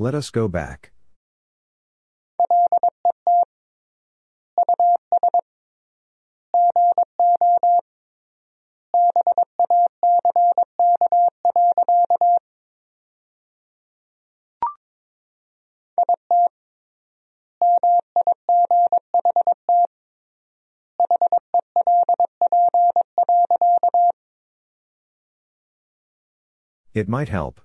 Let us go back. It might help.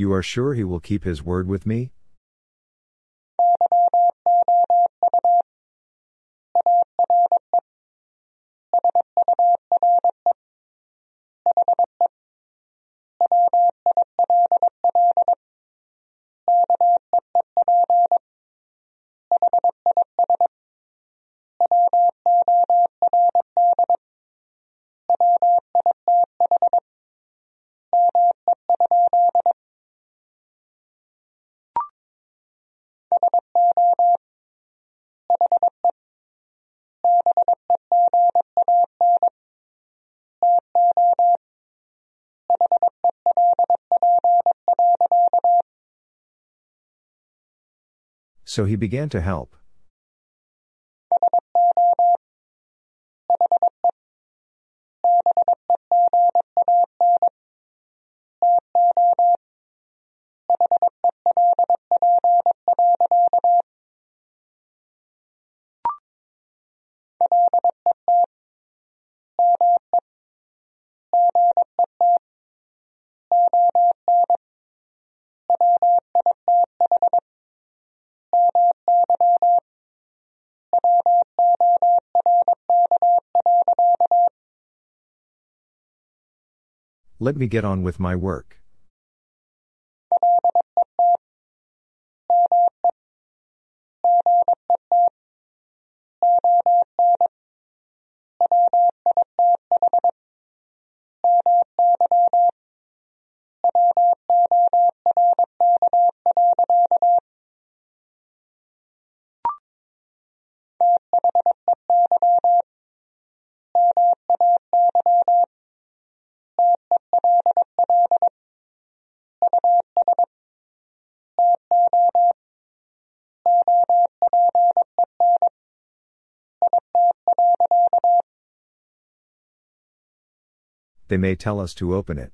You are sure he will keep his word with me? So he began to help. Let me get on with my work. They may tell us to open it.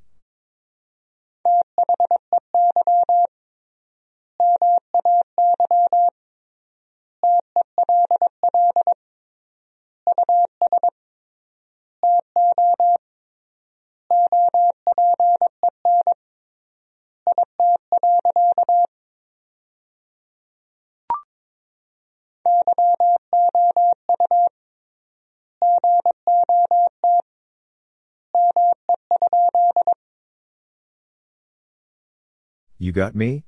You got me?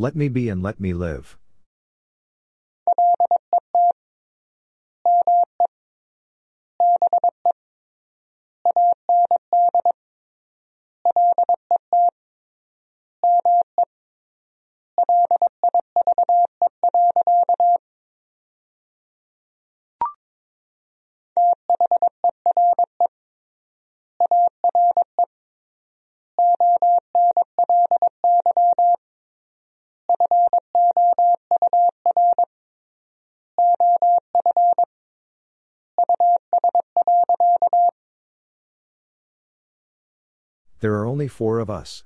Let me be and let me live. Only four of us.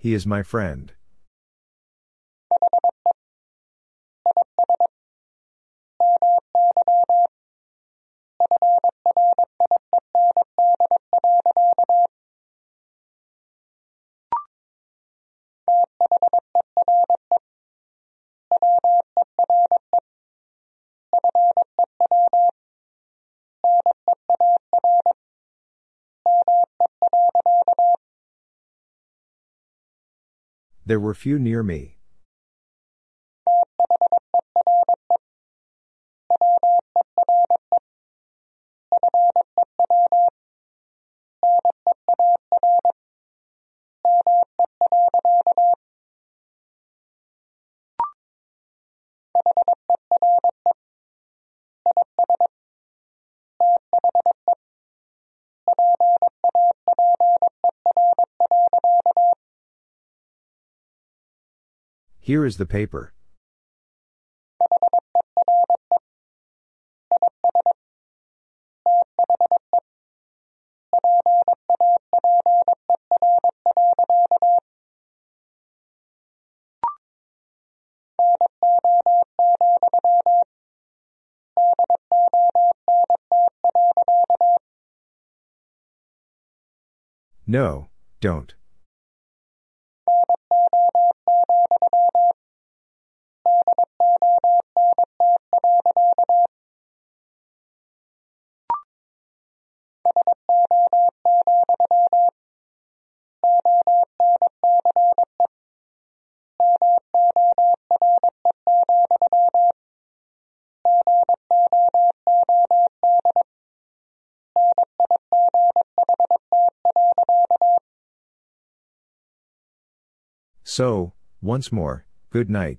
He is my friend. There were few near me. Here is the paper. No, don't. So, once more, good night.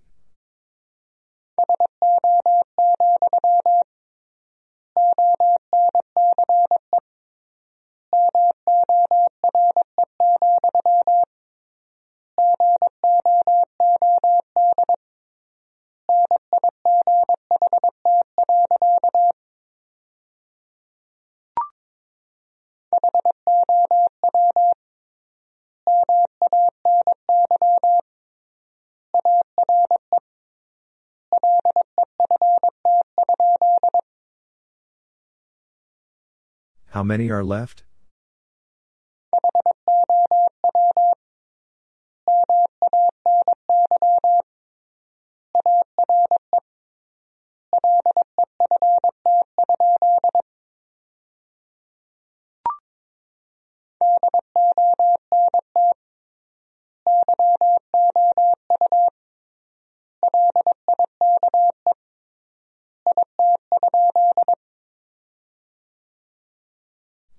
Many are left?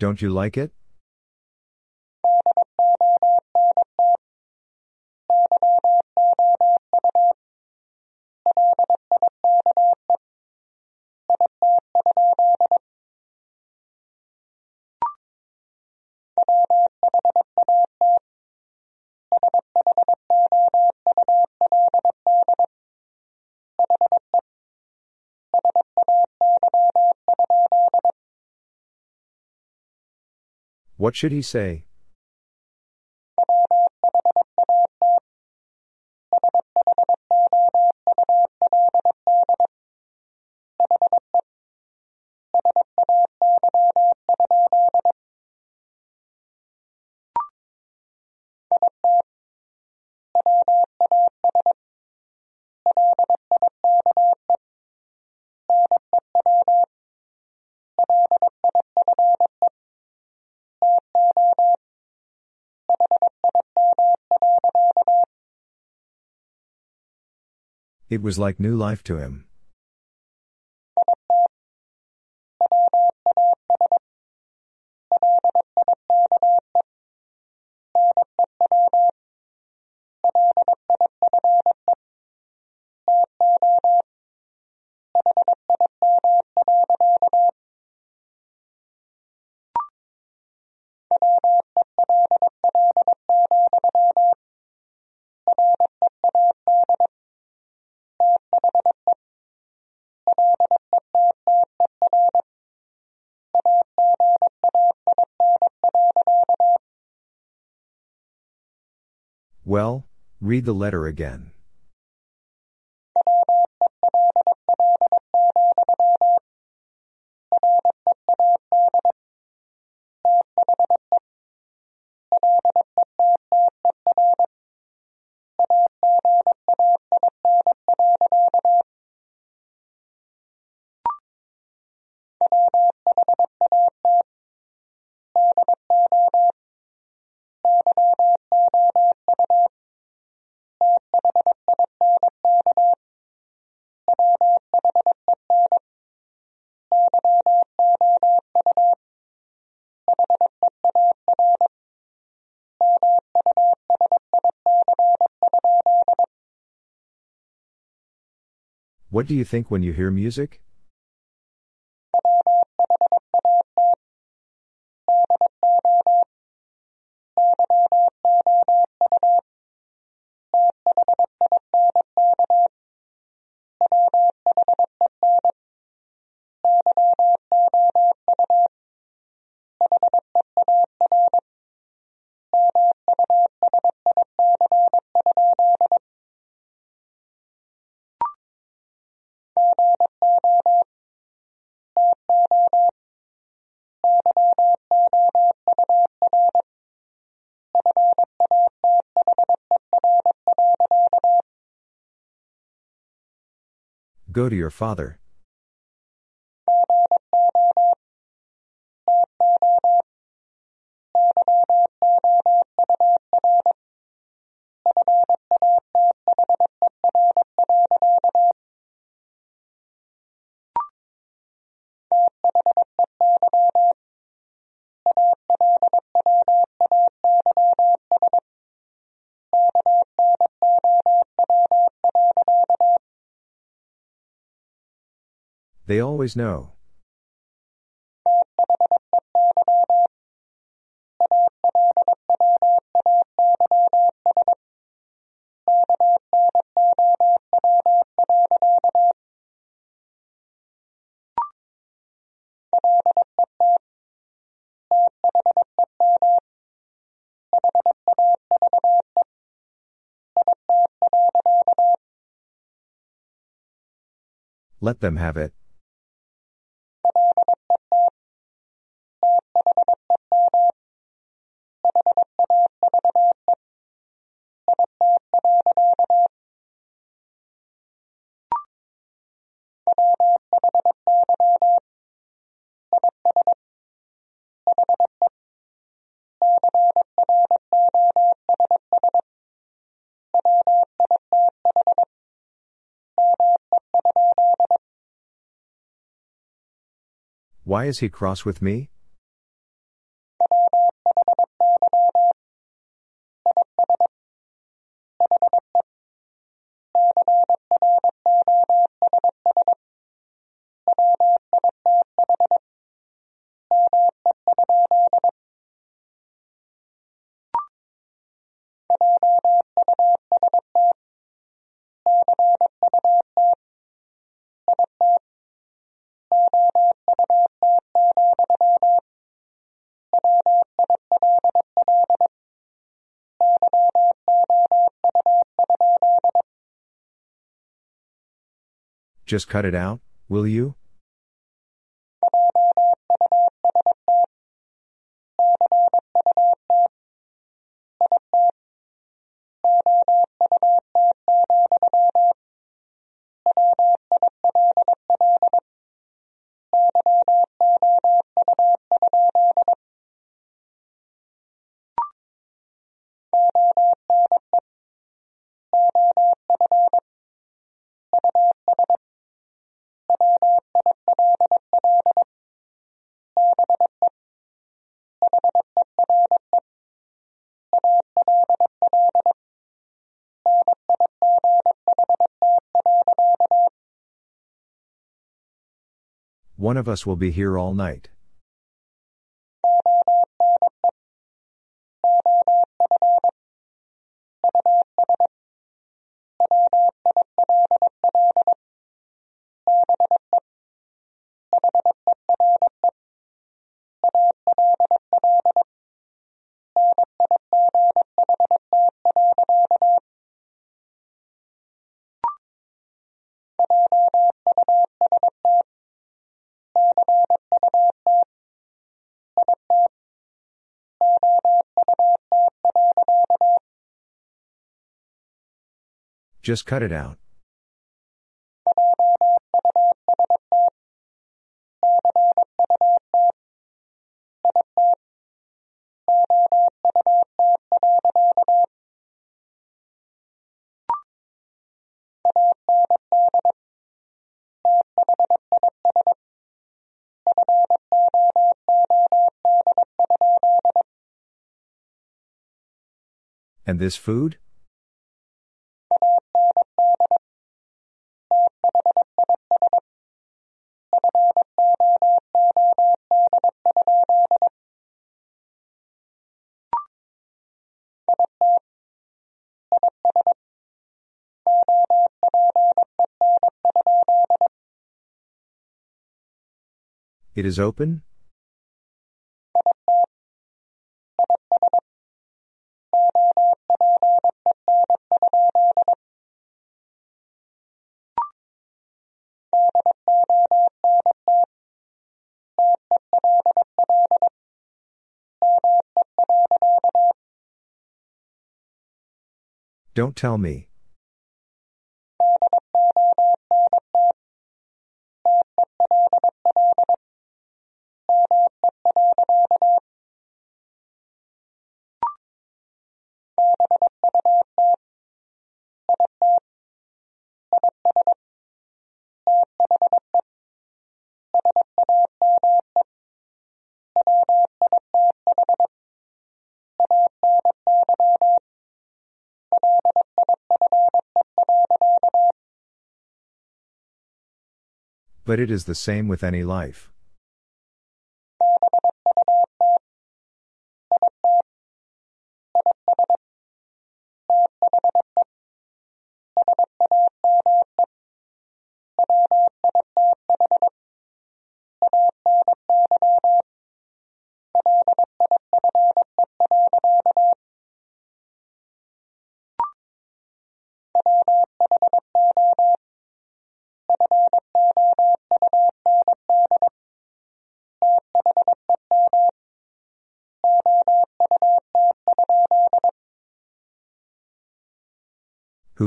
Don't you like it? What should he say? It was like new life to him. Read the letter again. What do you think when you hear music? Go to your father. They always know. Let them have it. Why is he cross with me? Just cut it out, will you? One of us will be here all night. Just cut it out. And this food? It is open? Don't tell me. But it is the same with any life.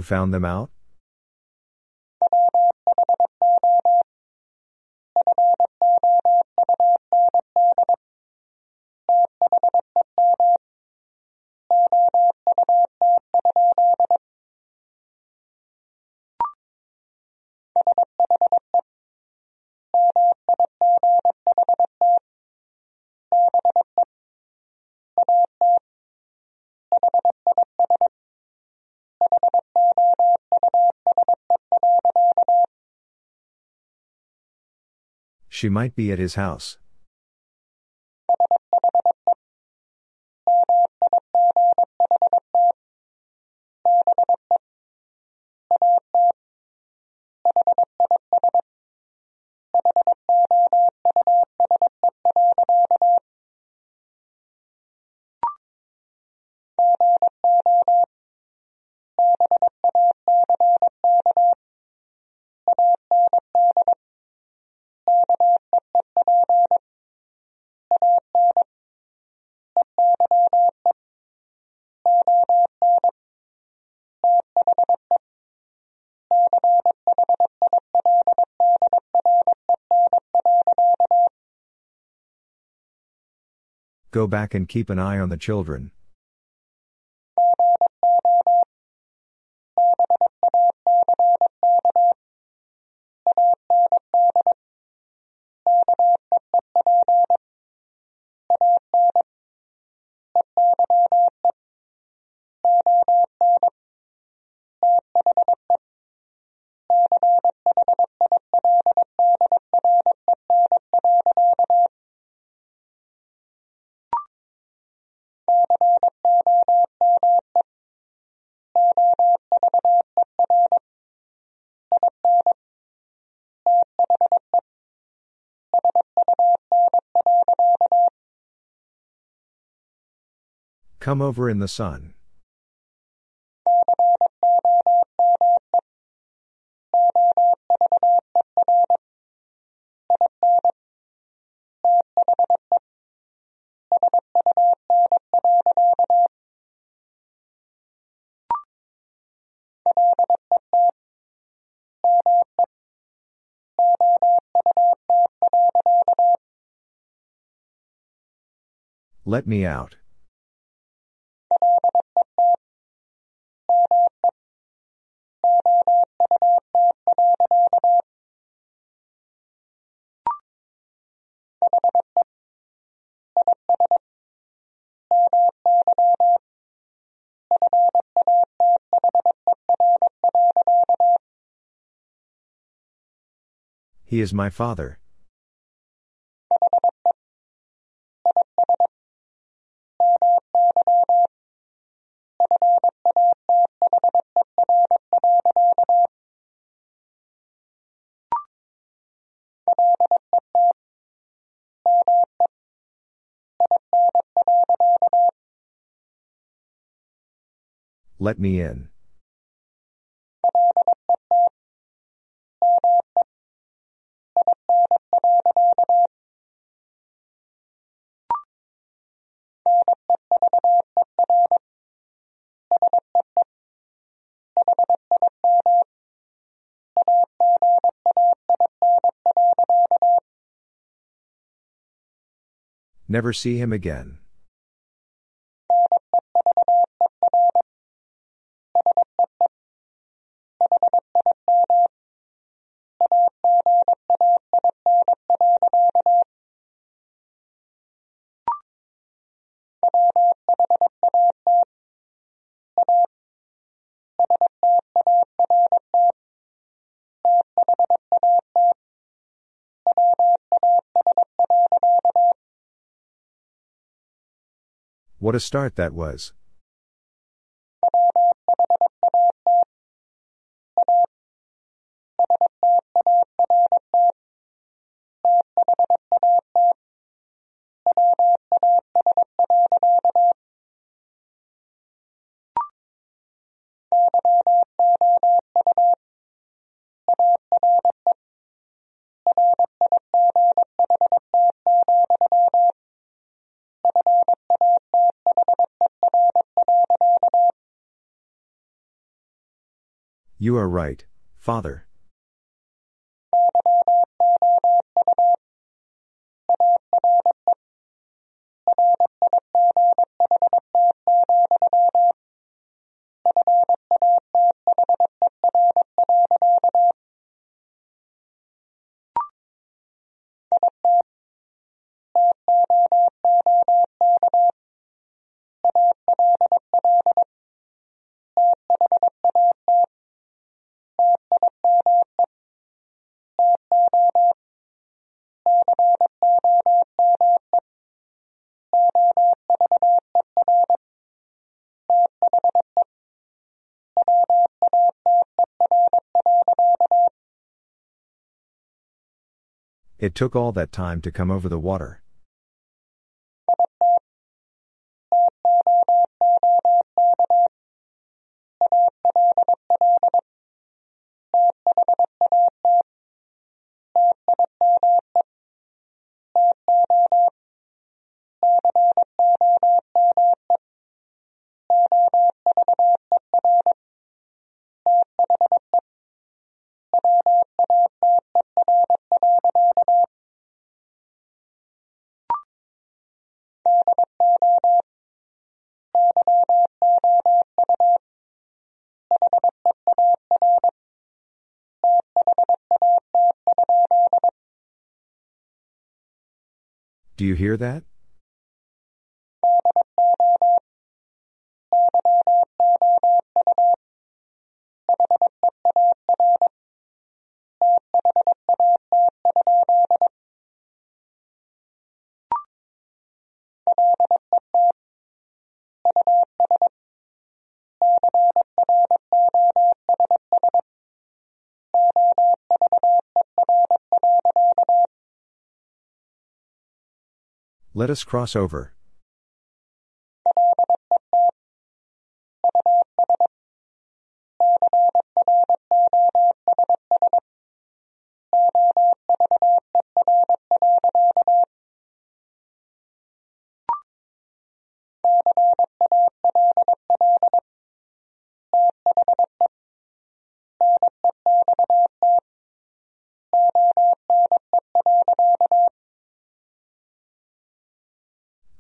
Found them out? She might be at his house. Go back and keep an eye on the children. Come over in the sun. Let me out. He is my father. Let me in. Never see him again. What a start that was. You are right, father. It took all that time to come over the water. Do you hear that? Let us cross over.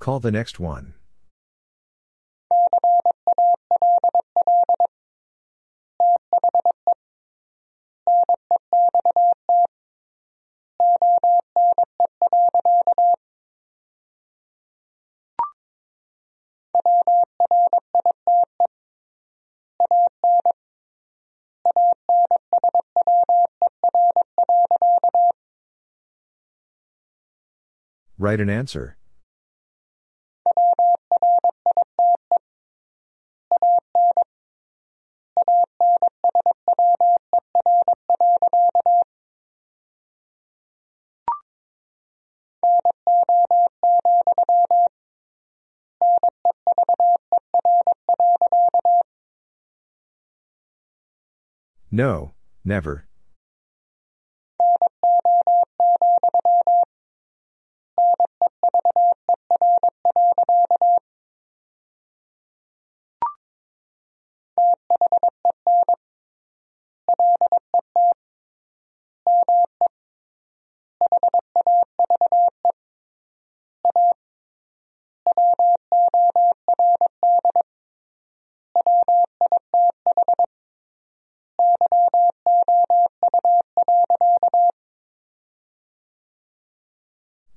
Call the next one. Write an answer. No, never.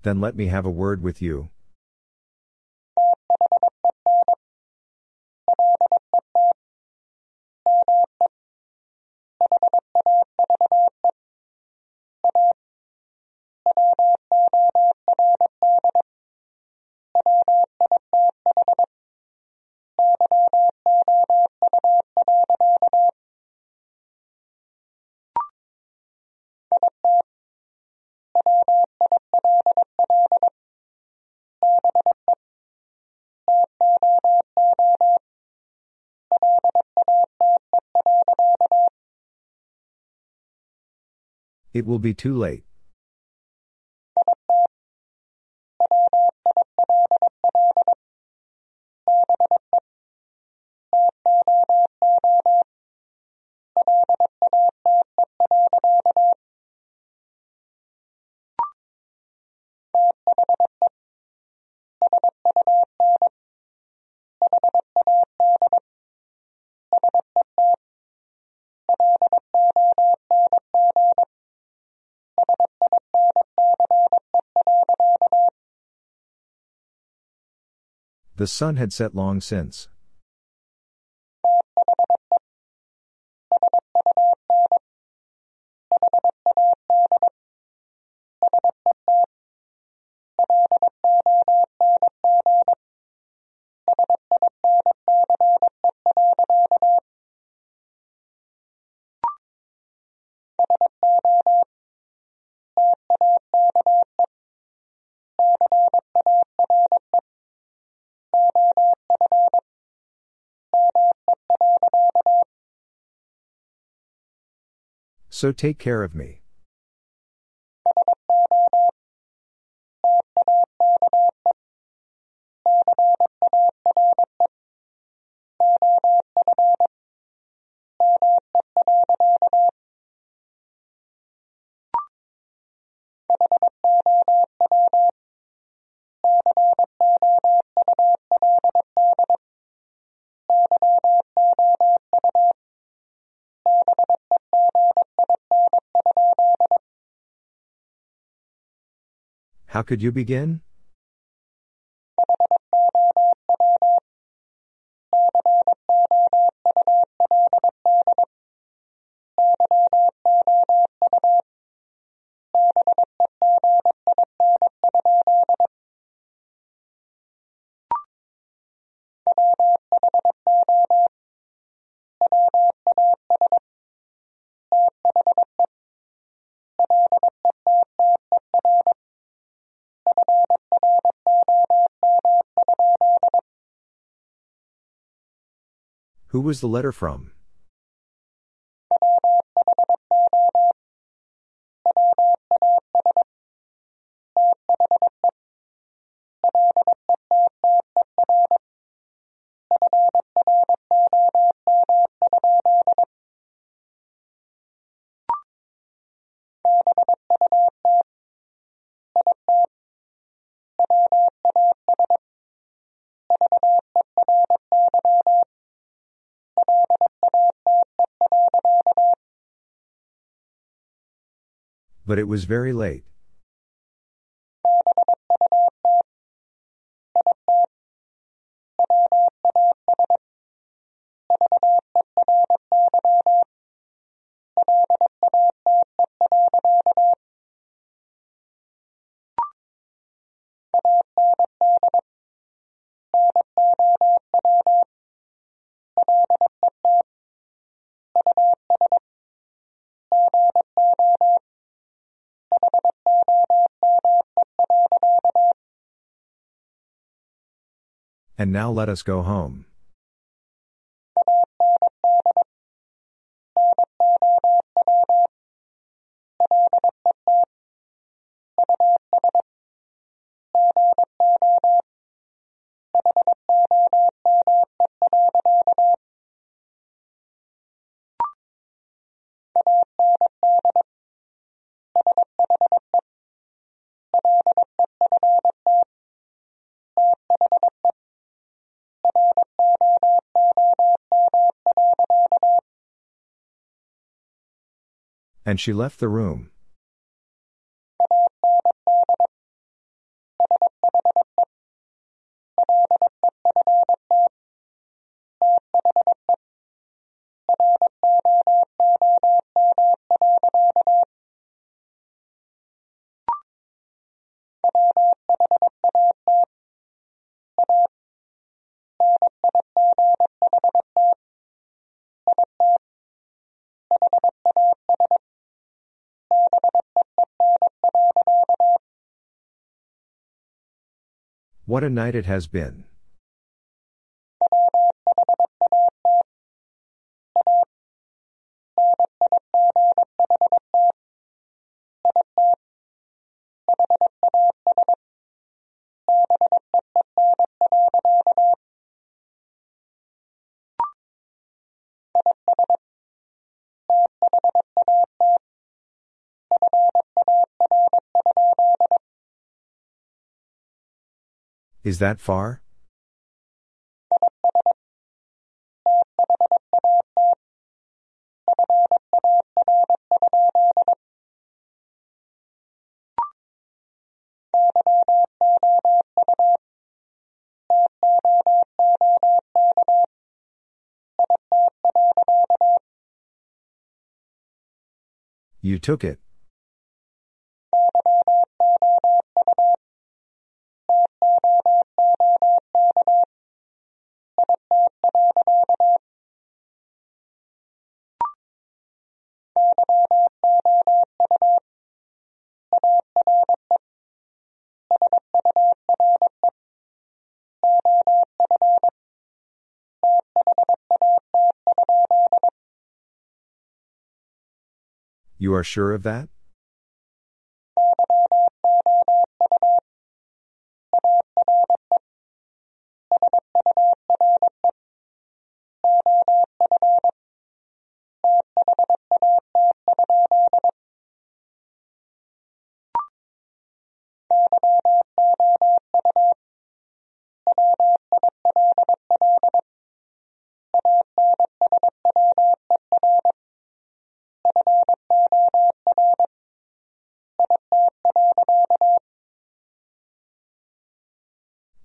Then let me have a word with you. It will be too late. The sun had set long since. So take care of me. Could you begin? Who was the letter from? But it was very late. And now let us go home. And she left the room. What a night it has been. Is that far? You took it. You are sure of that?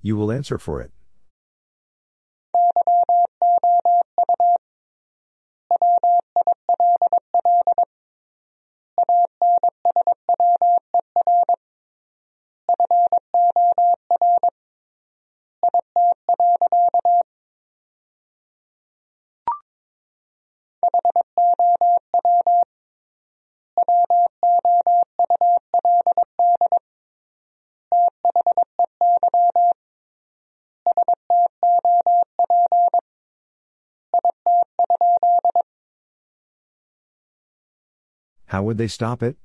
You will answer for it. How would they stop it?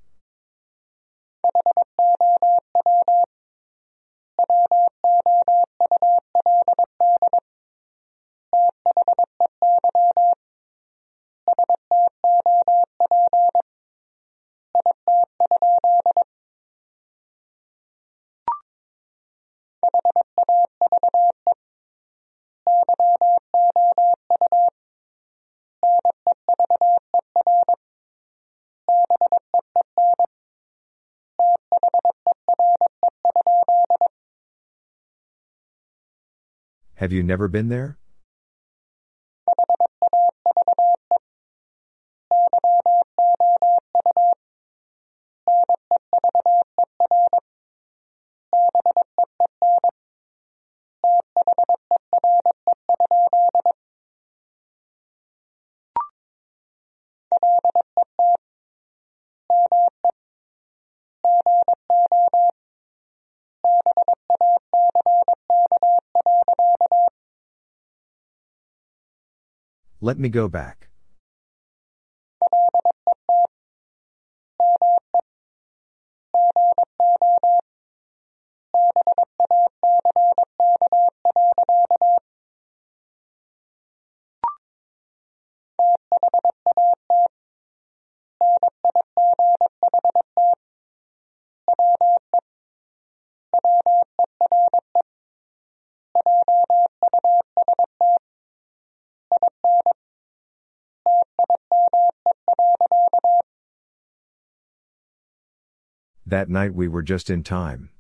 Have you never been there? Let me go back. That night we were just in time.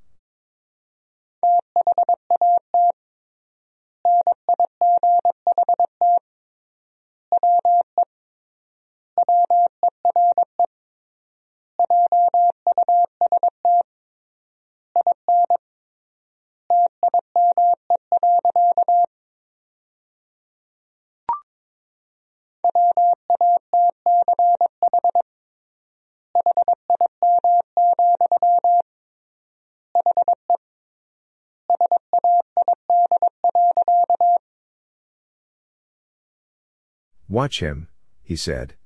Watch him, he said.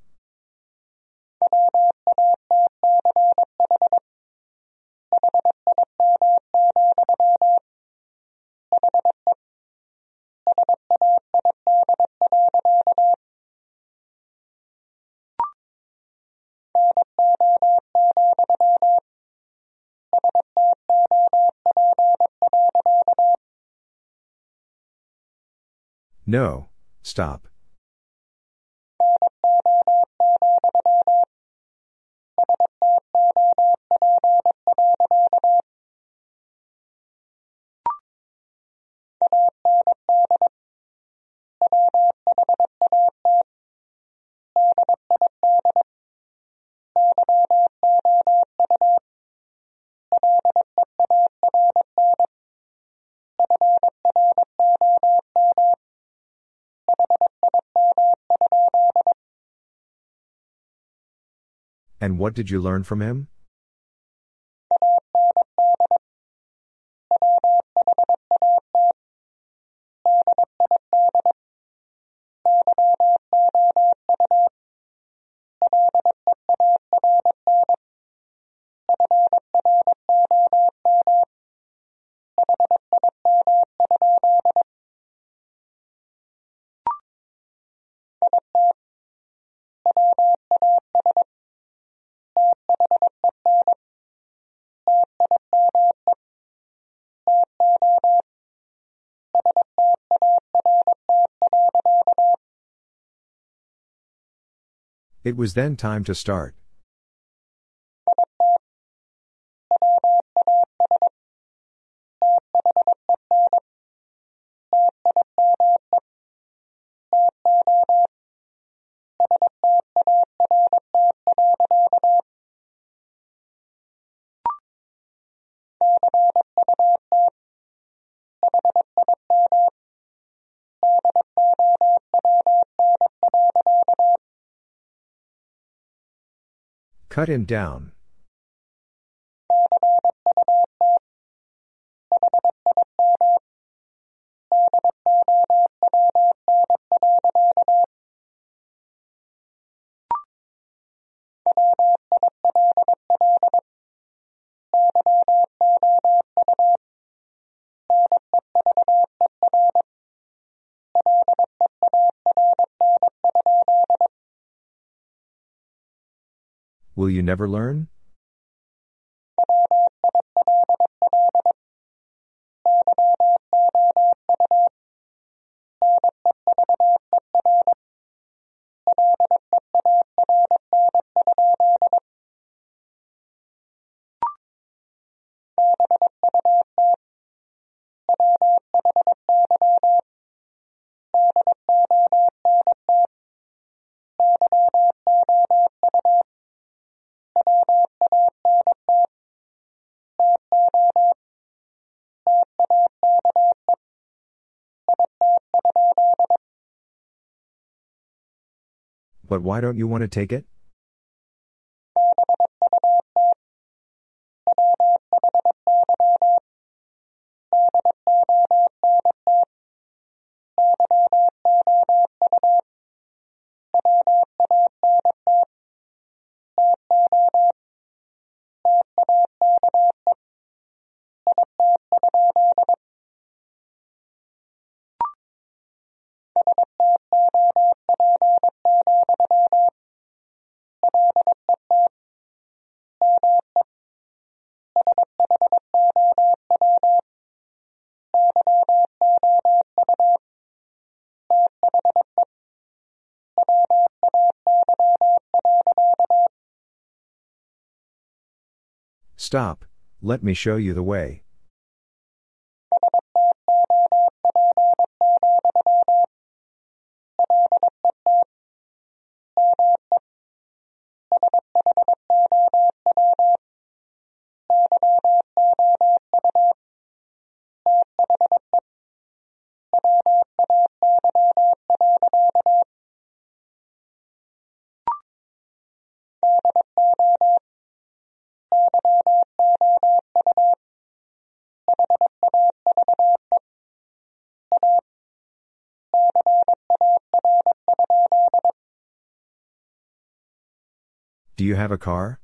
No, stop. And what did you learn from him? It was then time to start. Cut him down. Will you never learn? But why don't you want to take it? Stop, let me show you the way. Do you have a car?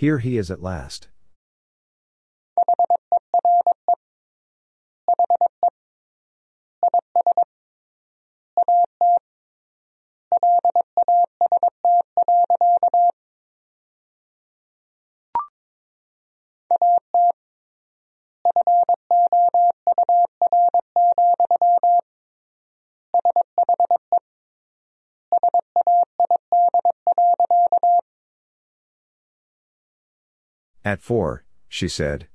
Here he is at last. At four, she said.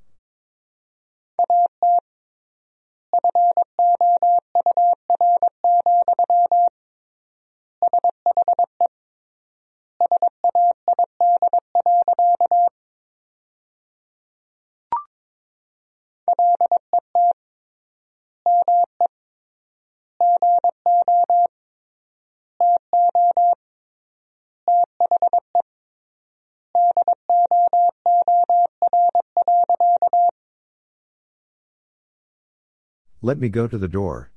Let me go to the door.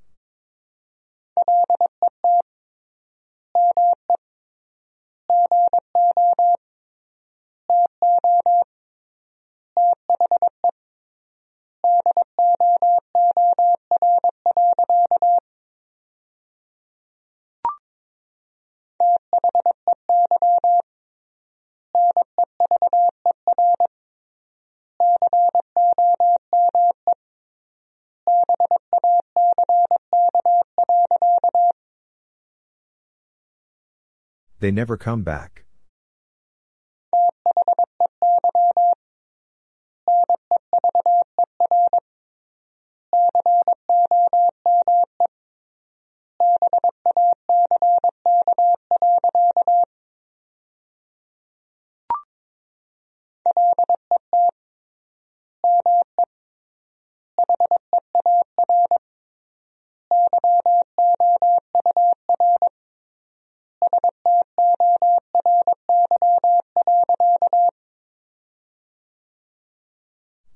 They never come back.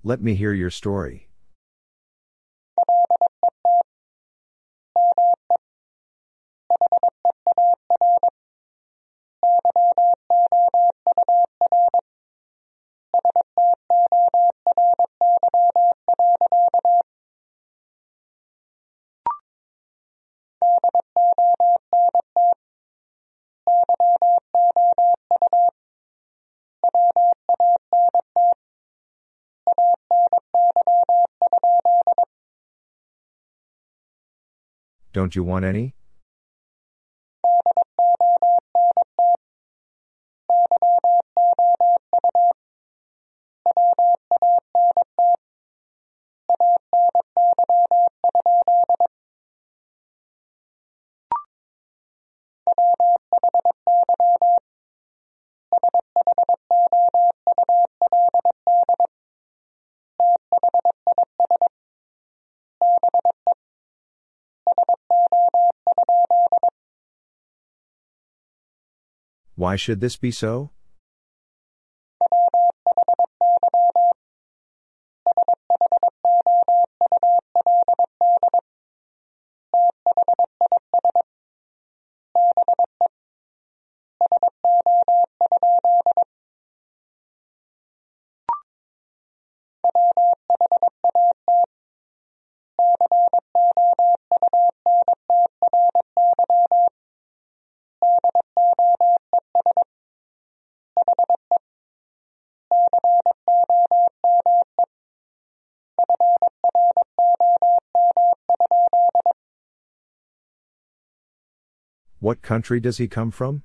Let me hear your story. Don't you want any? Why should this be so? What country does he come from?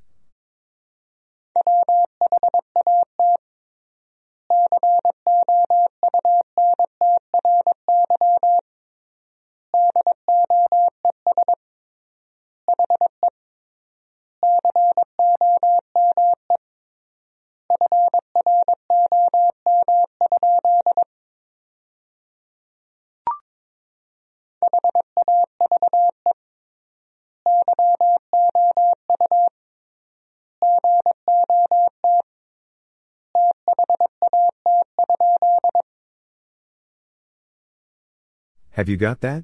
Have you got that?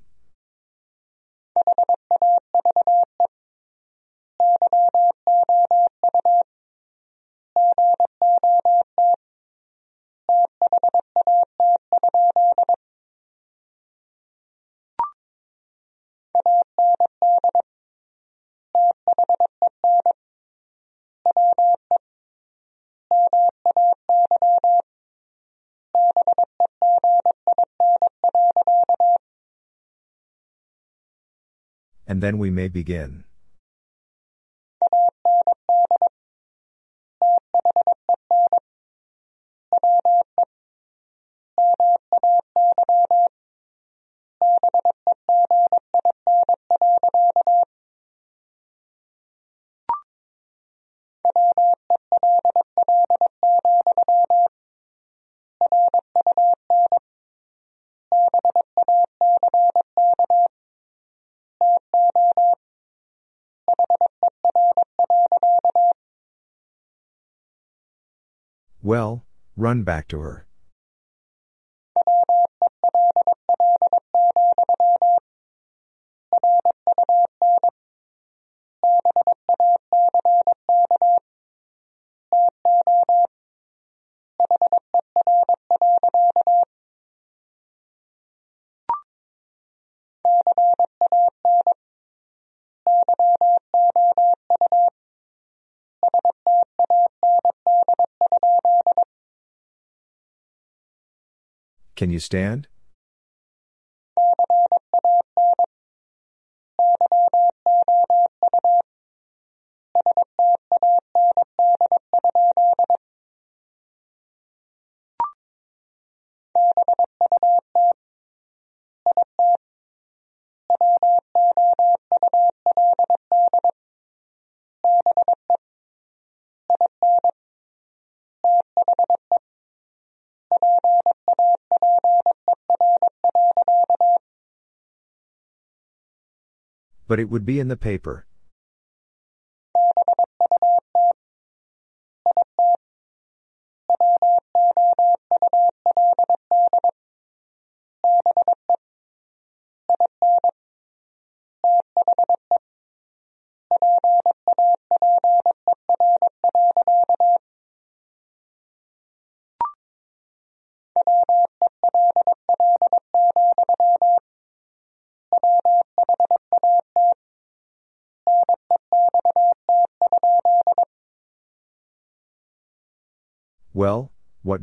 Then we may begin. Well, run back to her. Can you stand? But it would be in the paper.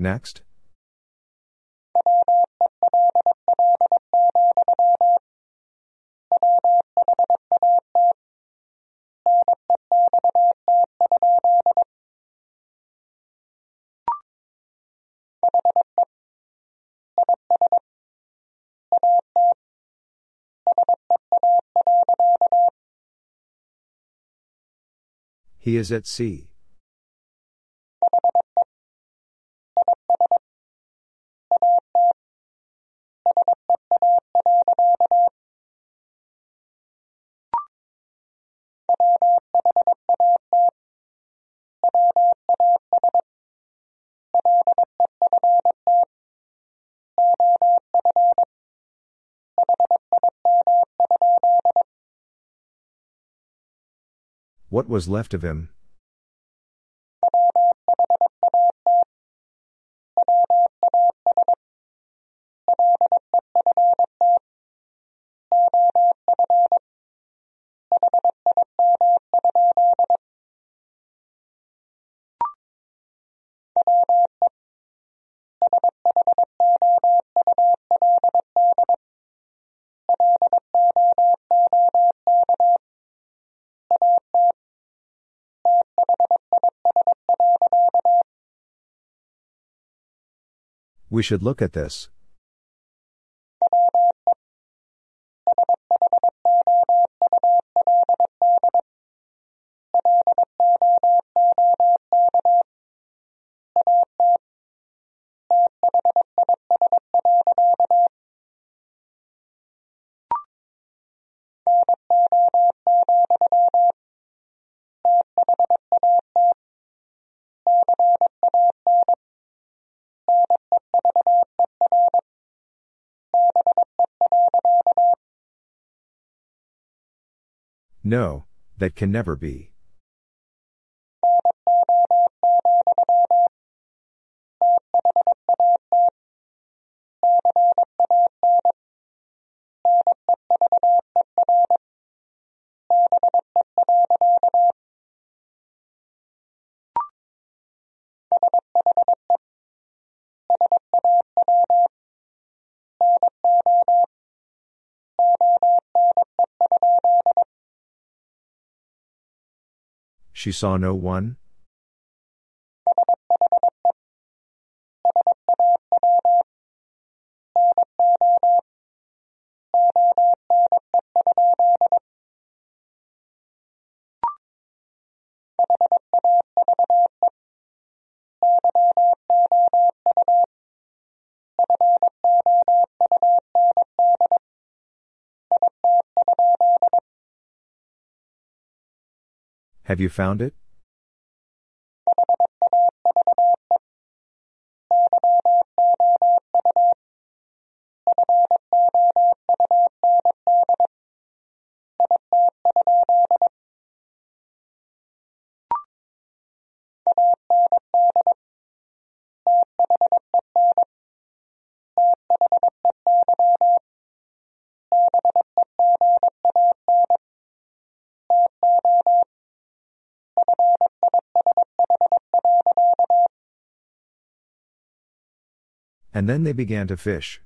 Next? He is at sea. What was left of him? We should look at this. No, that can never be. She saw no one? Have you found it? And then they began to fish.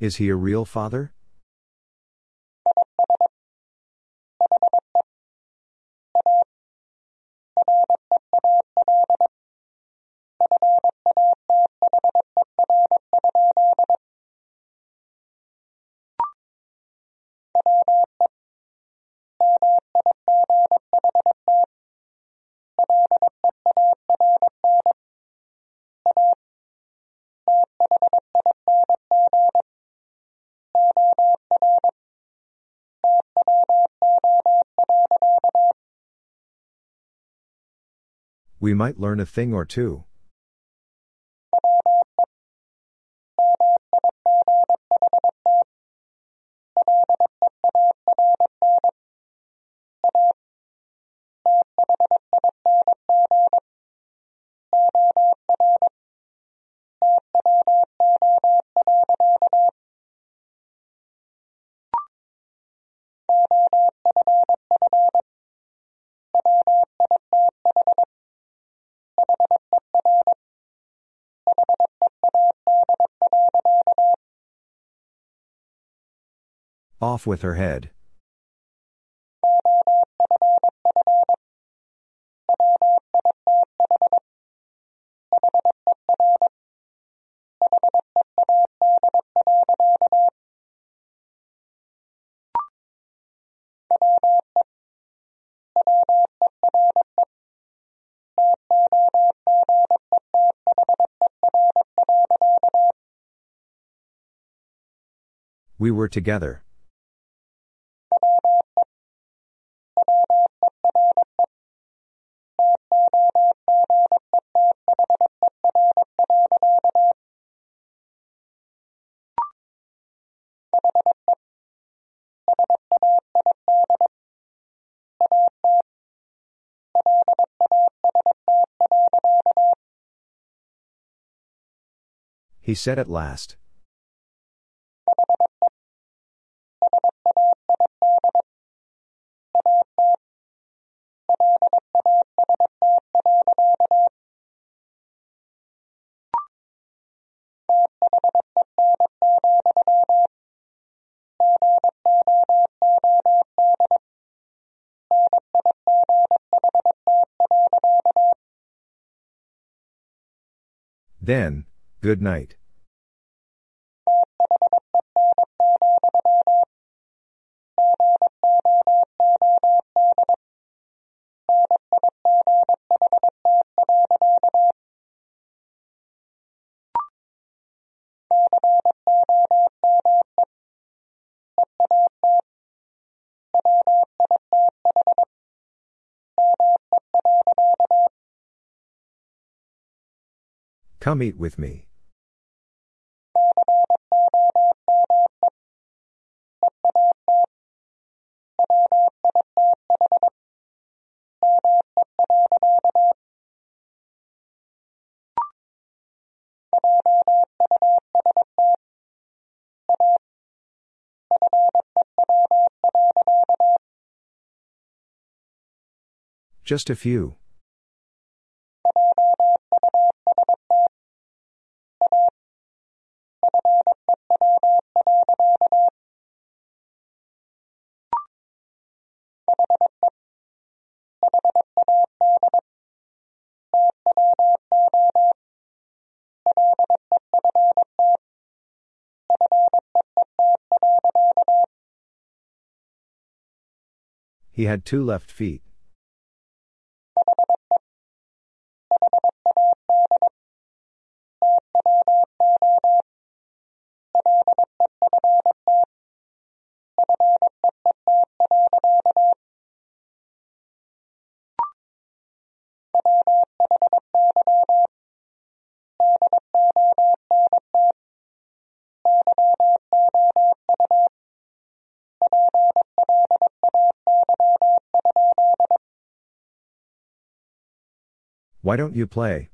Is he a real father? We might learn a thing or two. Off with her head. We were together. He said at last. Then, good night. Come eat with me. Just a few. He had two left feet. Why don't you play?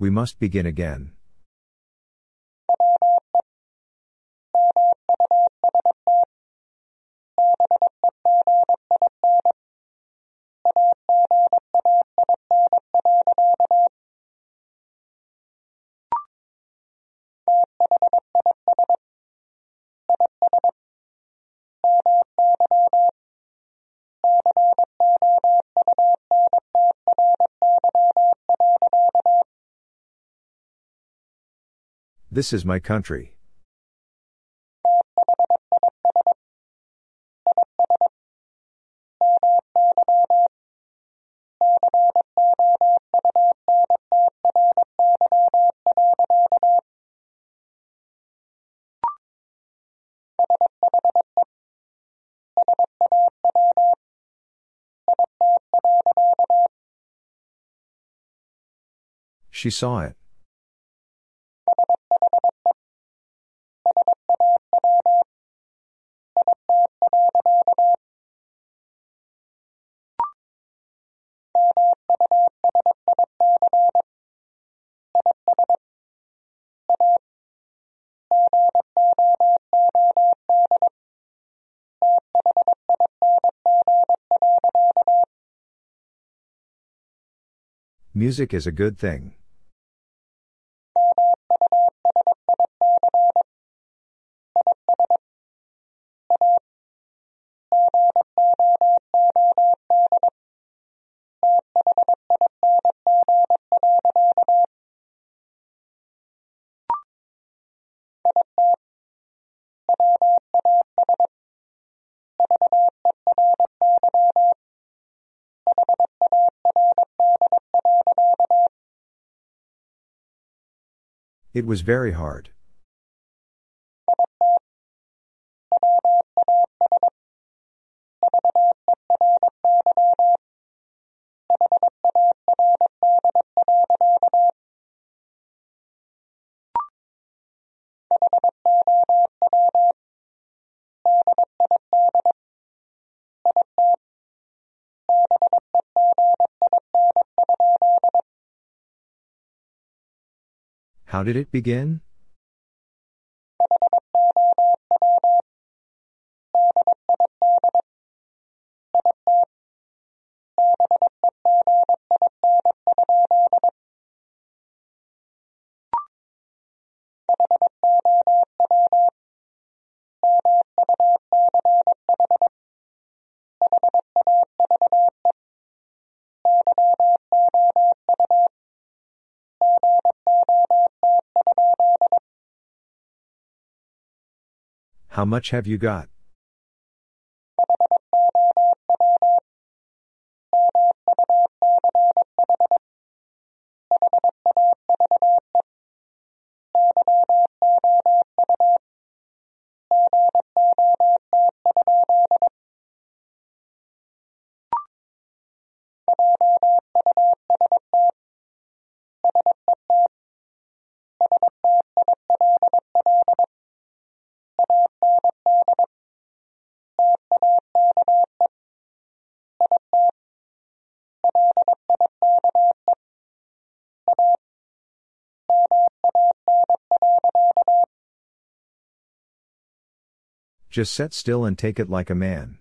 We must begin again. This is my country. She saw it. Music is a good thing. It was very hard. How did it begin? How much have you got? Just set still and take it like a man.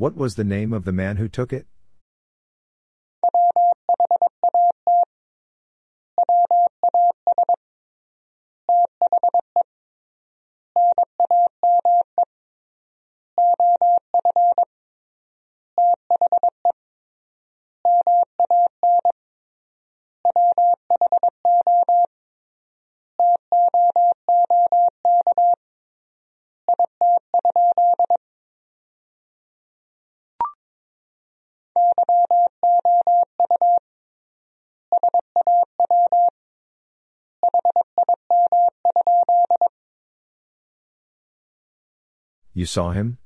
What was the name of the man who took it? You saw him?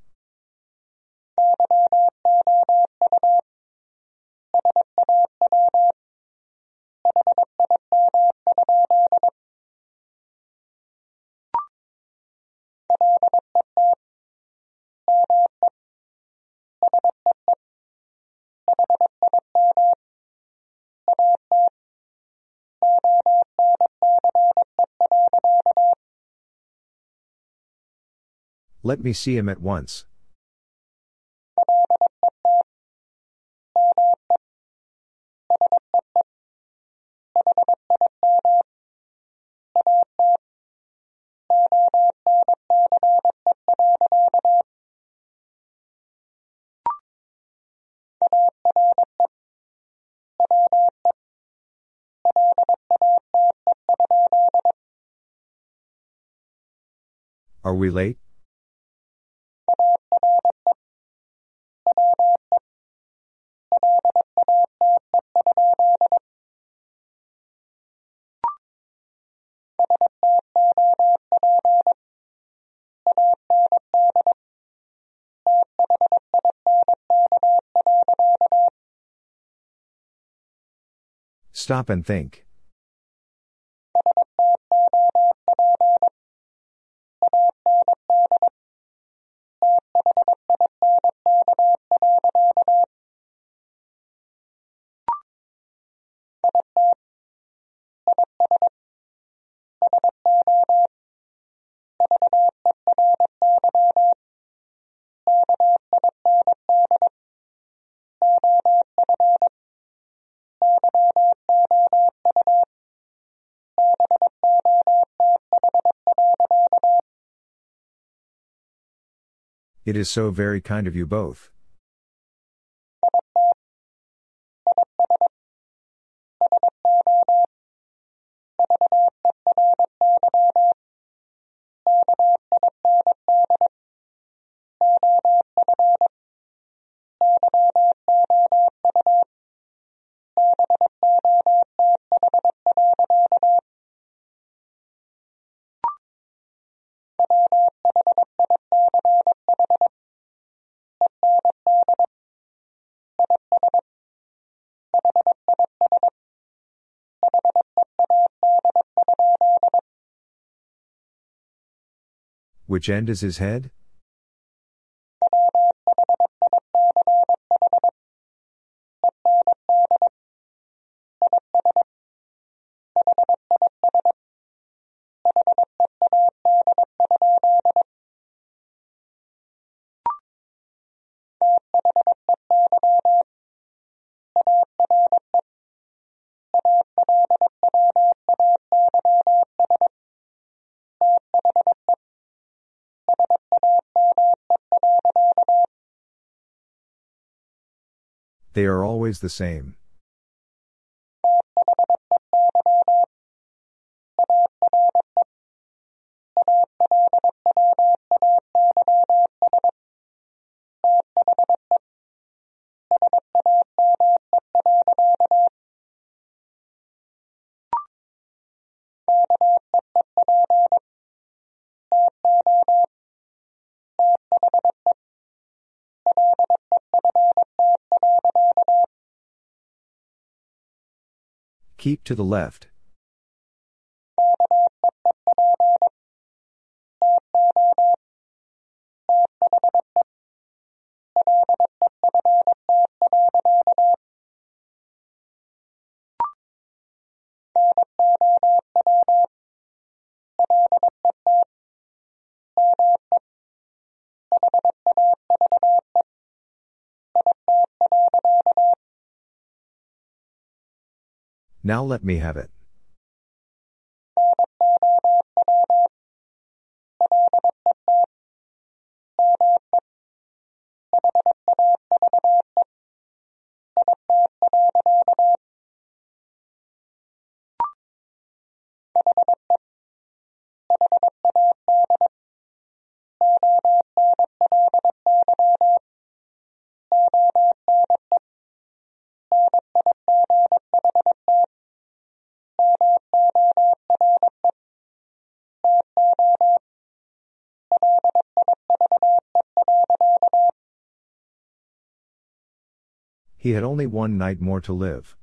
Let me see him at once. Are we late? Stop and think. It is so very kind of you both. Which end is his head? They are always the same. Keep to the left. Now let me have it. He had only one night more to live.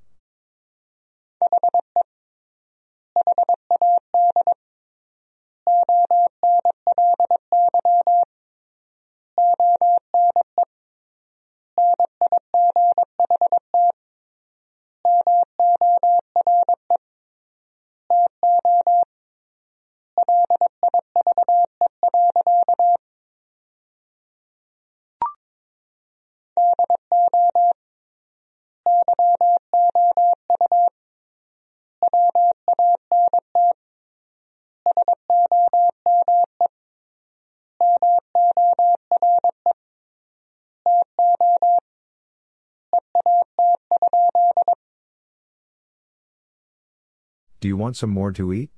Do you want some more to eat?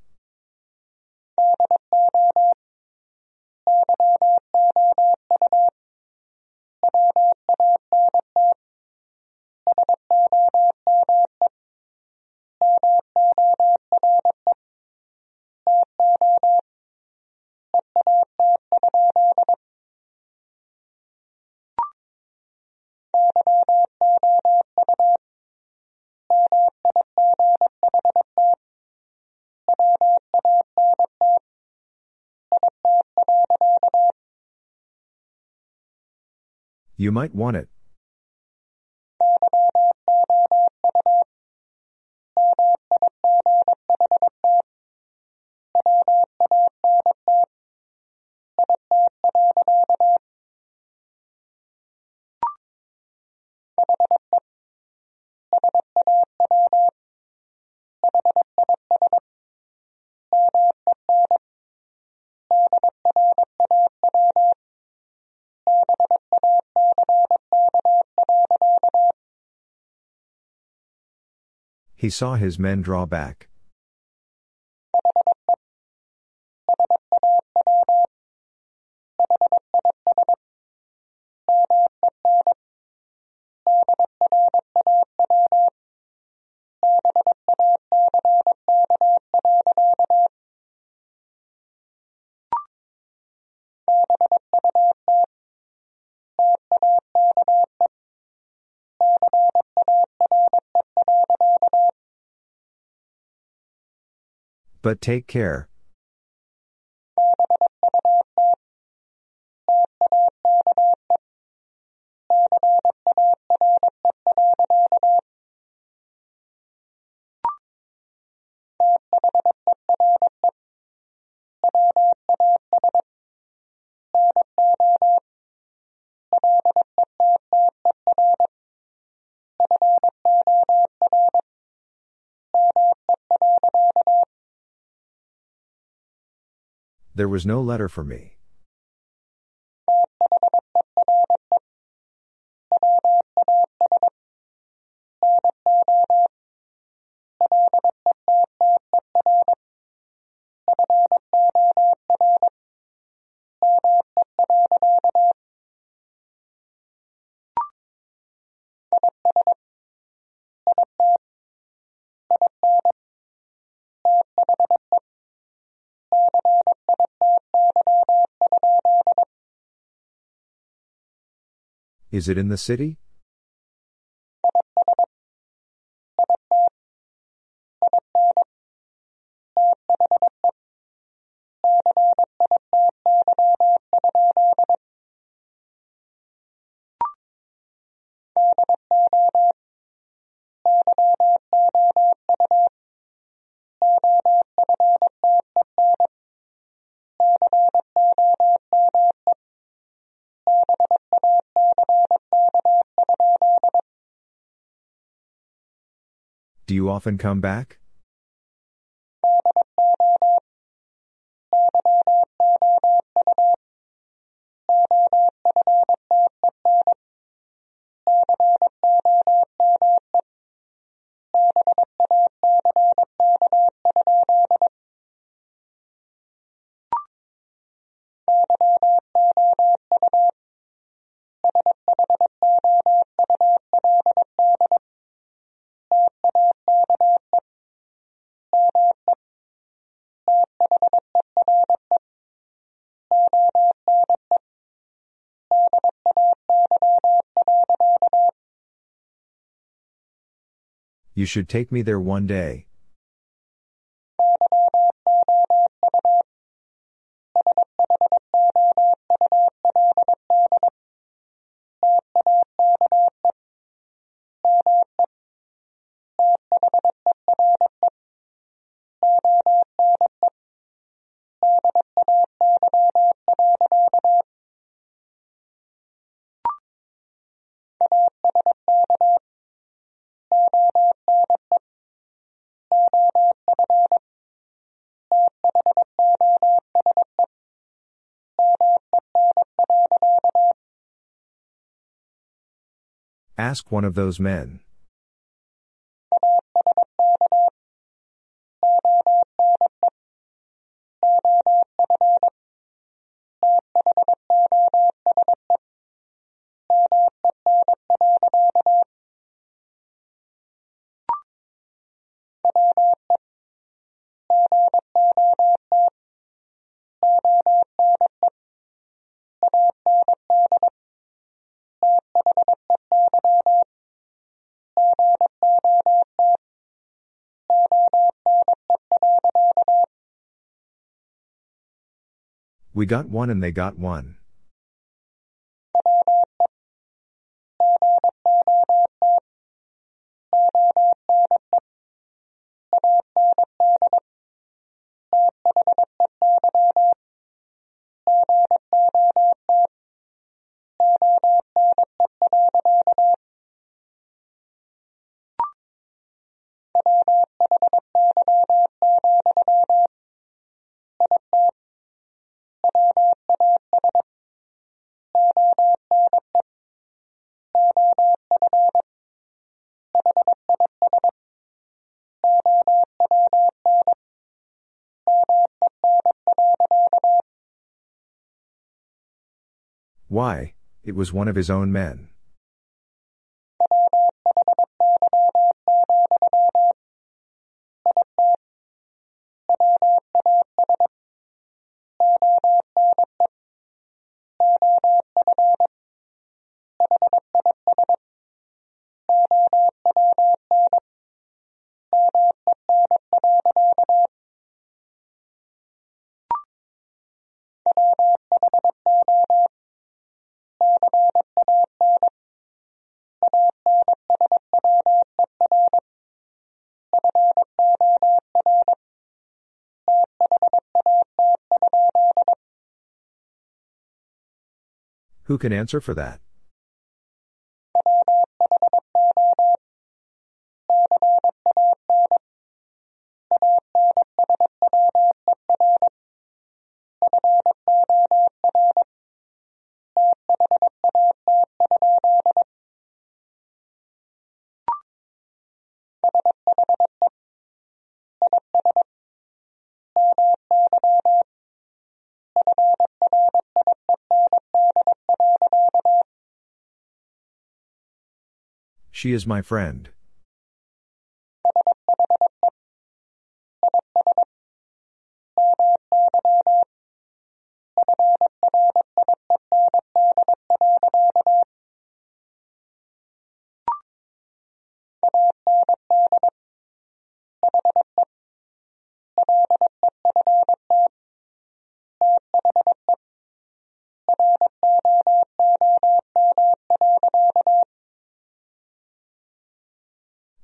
You might want it. He saw his men draw back. But take care. There was no letter for me. Is it in the city? Do you often come back? You should take me there one day. Ask one of those men. We got one and they got one. Why, it was one of his own men. Who can answer for that? She is my friend.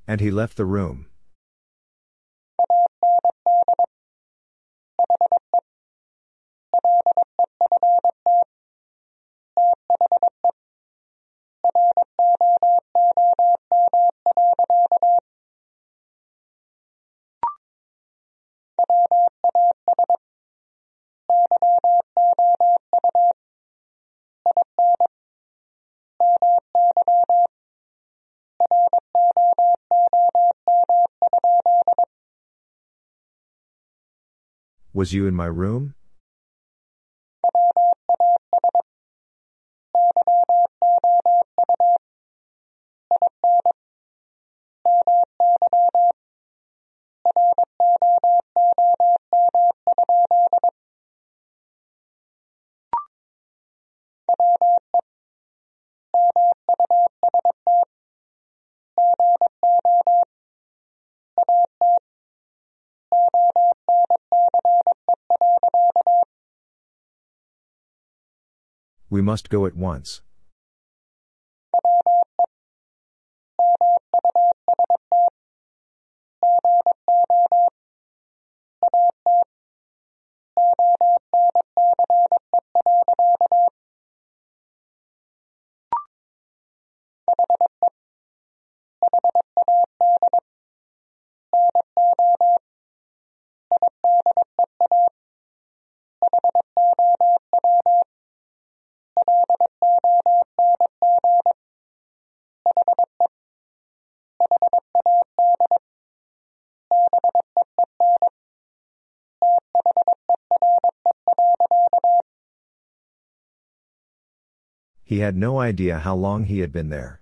And he left the room. Was you in my room? We must go at once. He had no idea how long he had been there.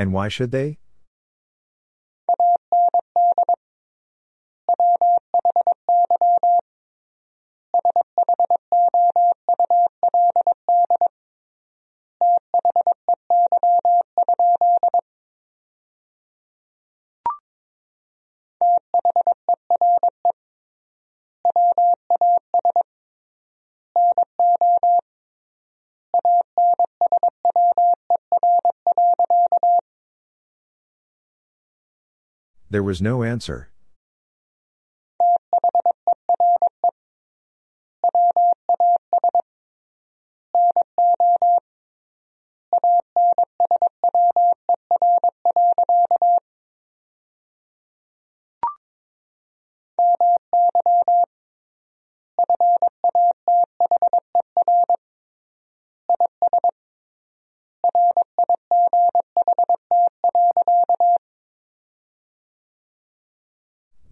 And why should they? There was no answer.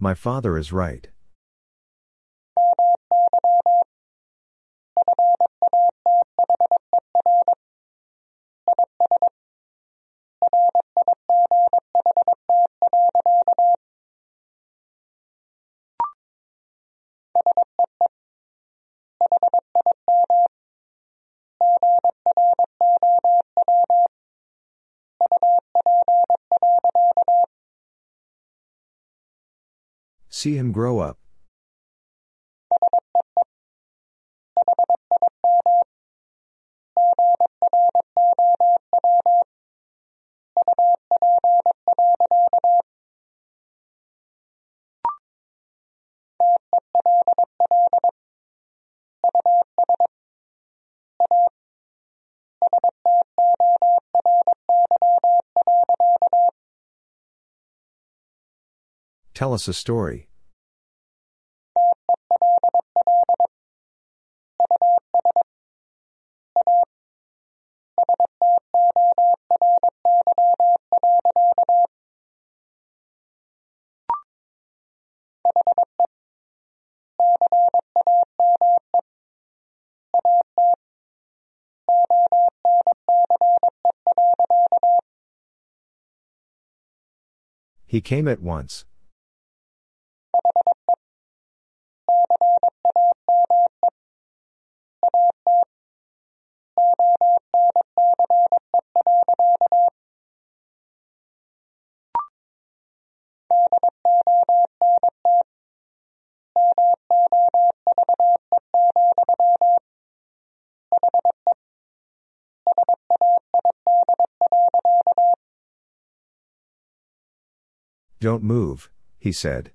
My father is right. See him grow up. Tell us a story. He came at once. Don't move, he said.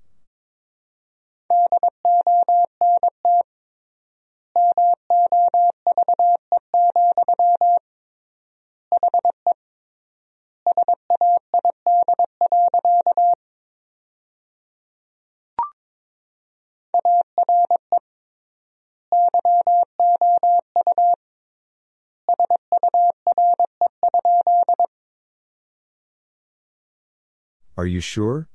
Are you sure?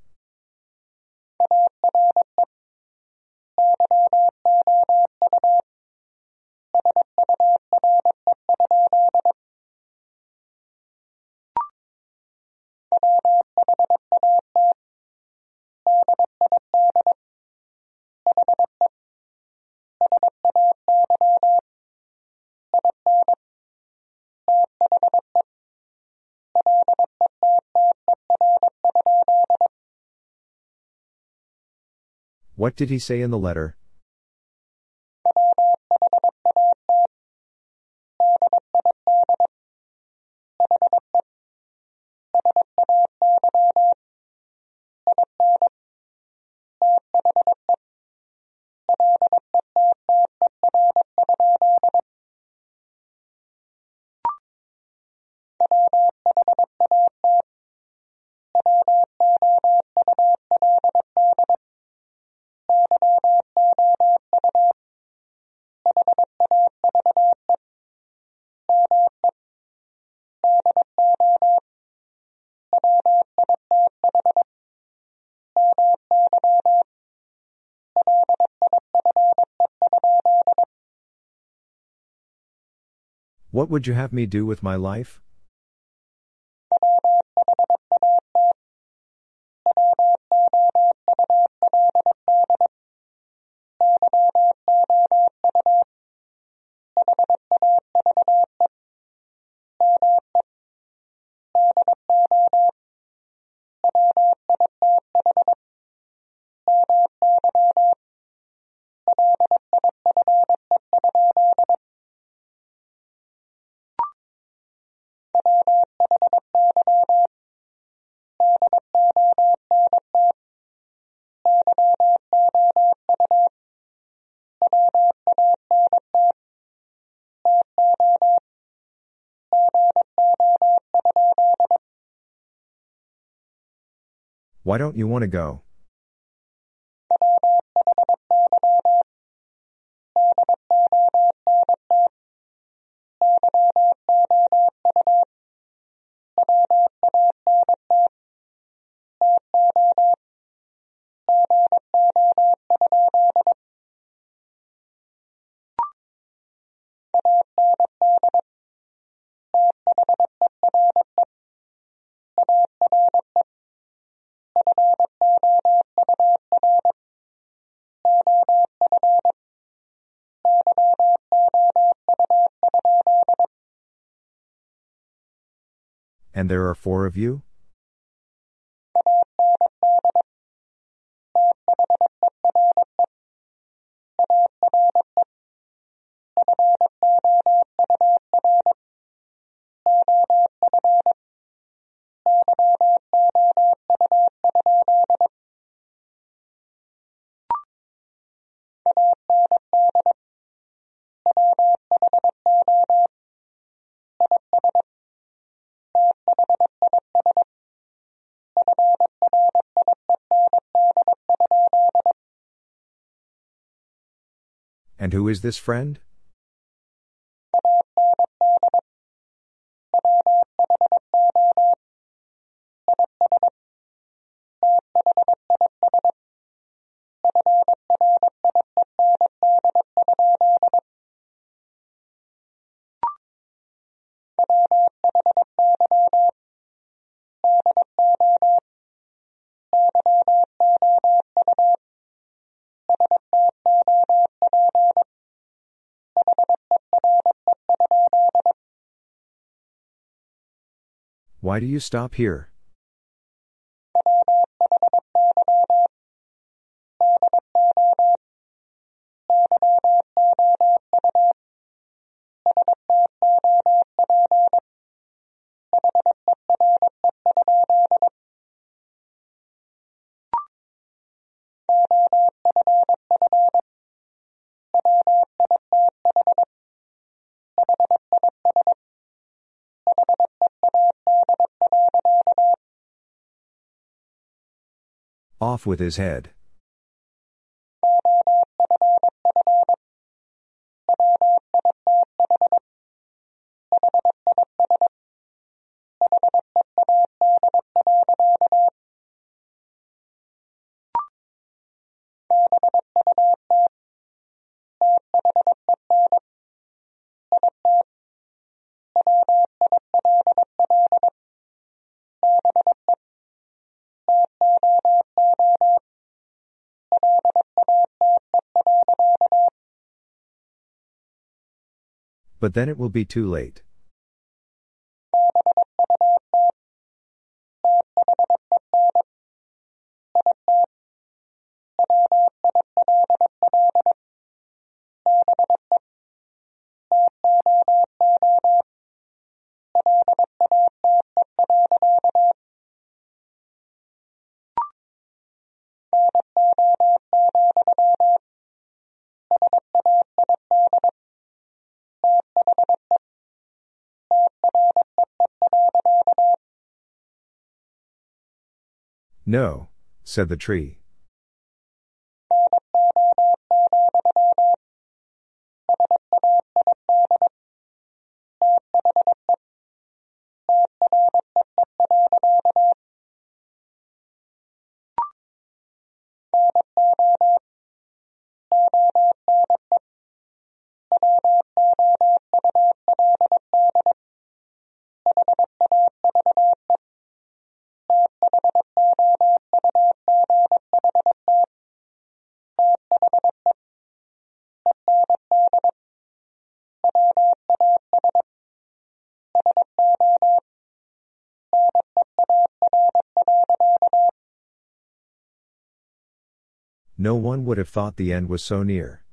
What did he say in the letter? What would you have me do with my life? Why don't you want to go? There are four of you? And who is this friend? Why do you stop here? Off with his head. But then it will be too late. No, said the tree. No one would have thought the end was so near.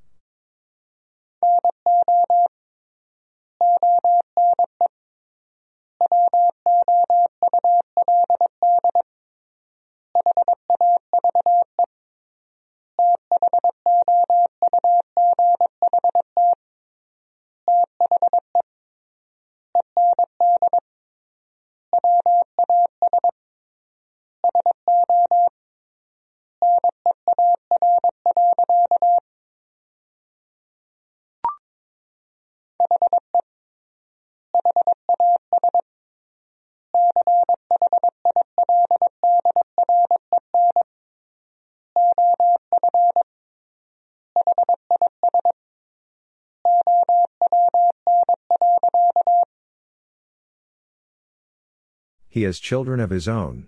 He has children of his own.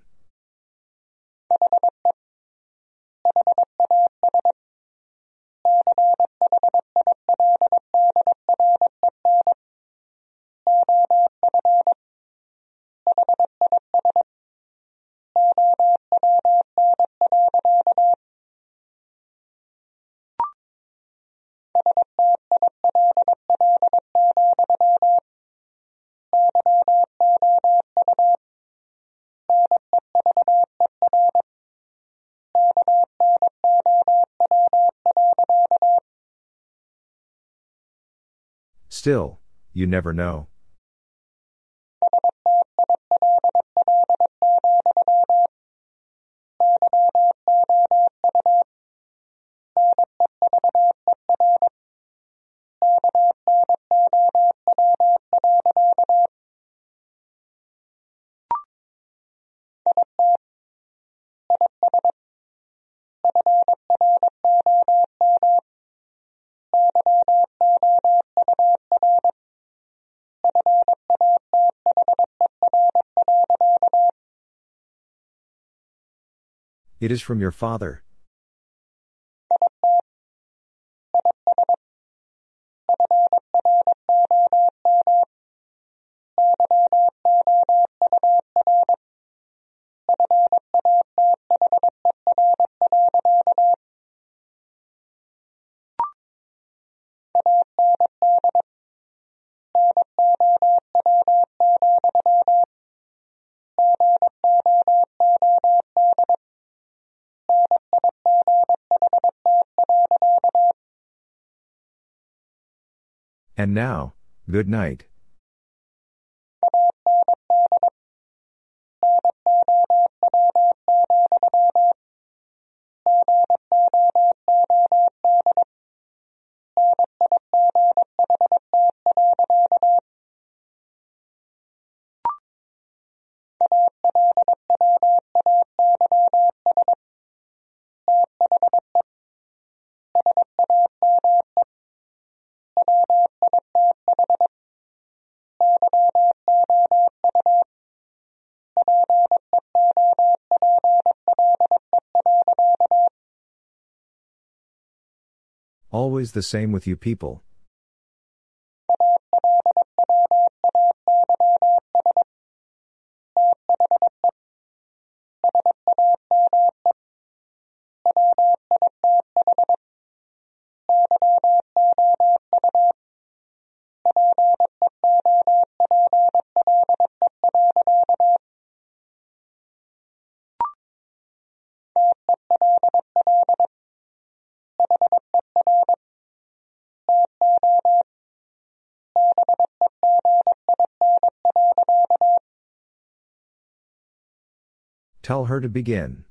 Still, you never know. It is from your father. And now, good night. Always the same with you people. Tell her to begin.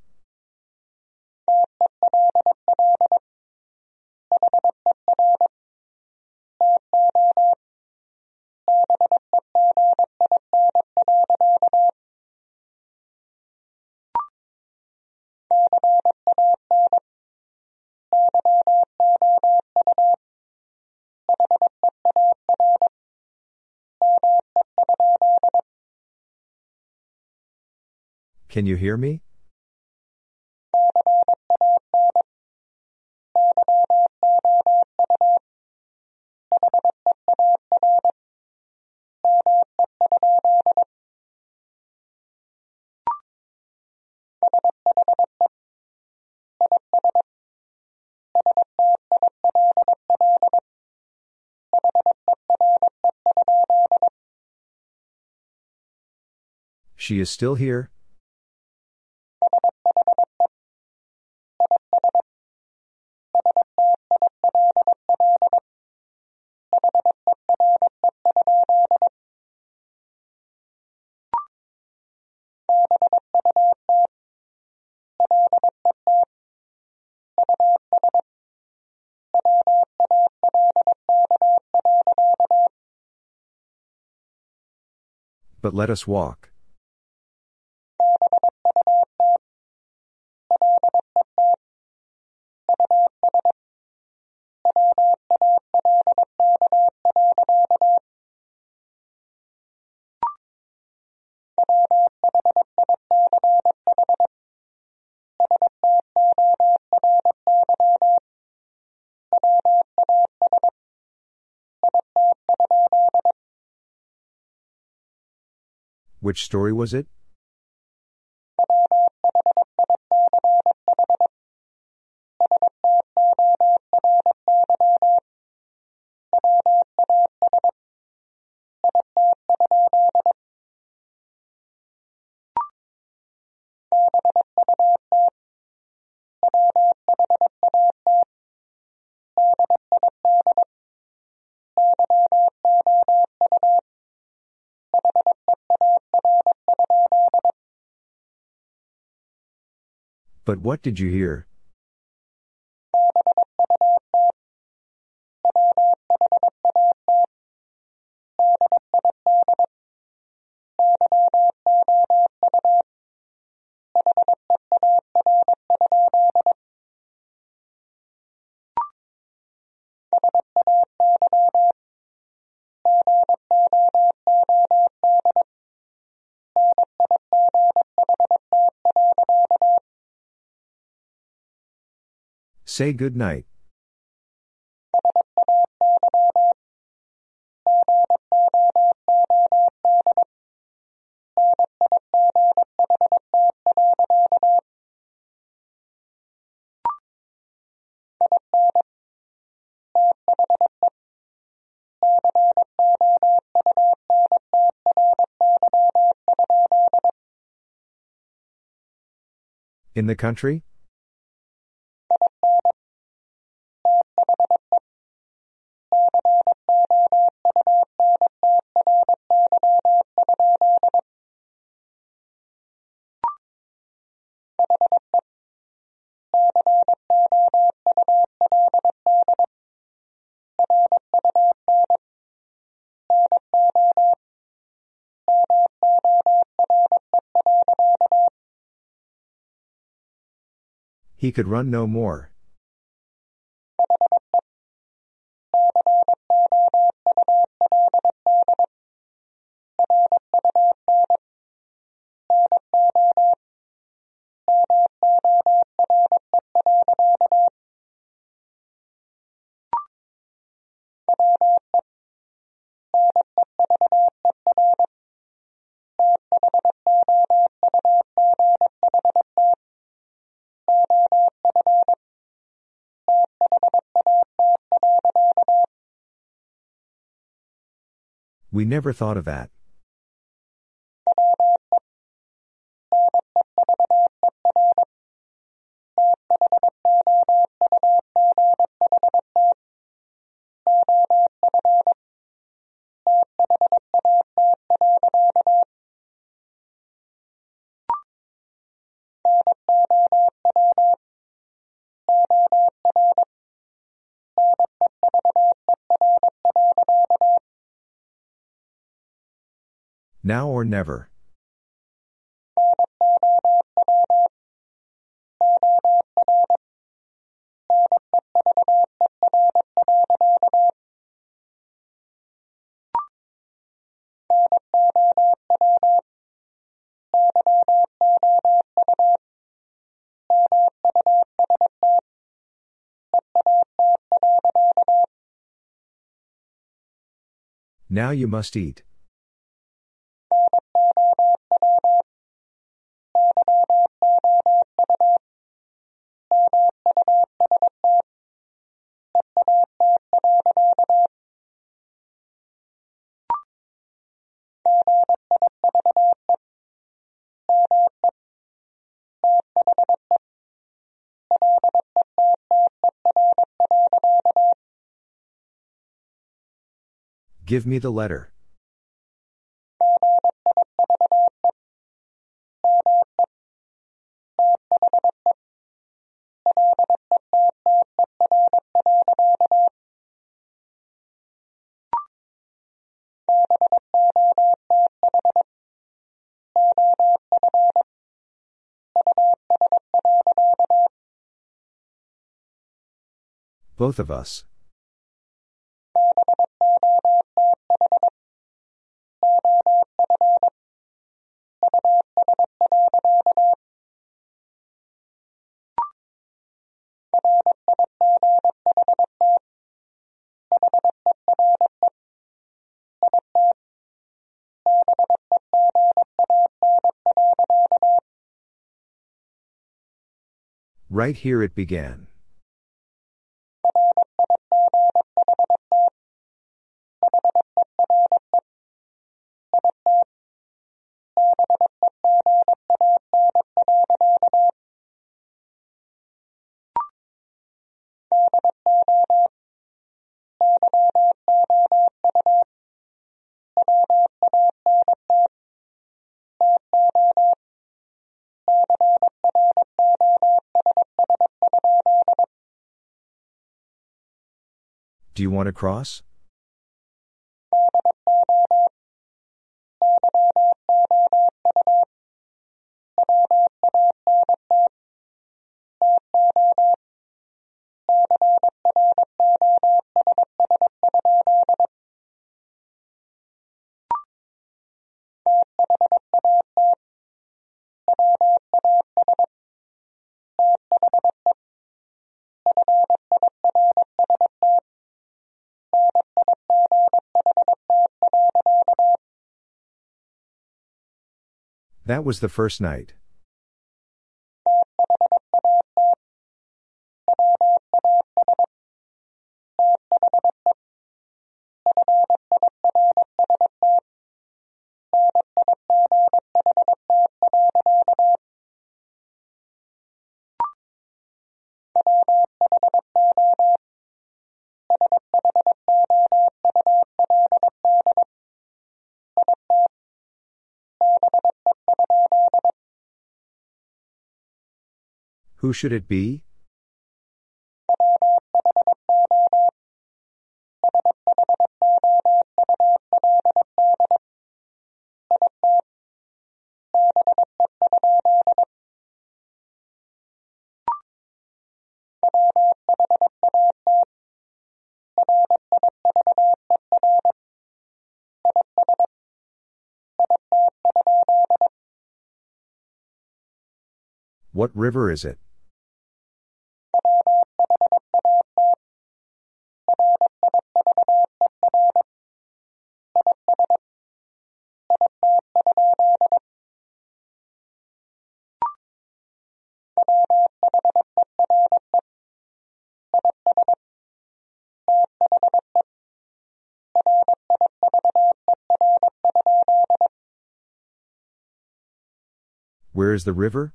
Can you hear me? She is still here? But let us walk. Which story was it? But what did you hear? Say good night. In the country? He could run no more. We never thought of that. Now or never. Now you must eat. Give me the letter. Both of us. Right here it began. Do you want to cross? That was the first night. Who should it be? What river is it? Is the river?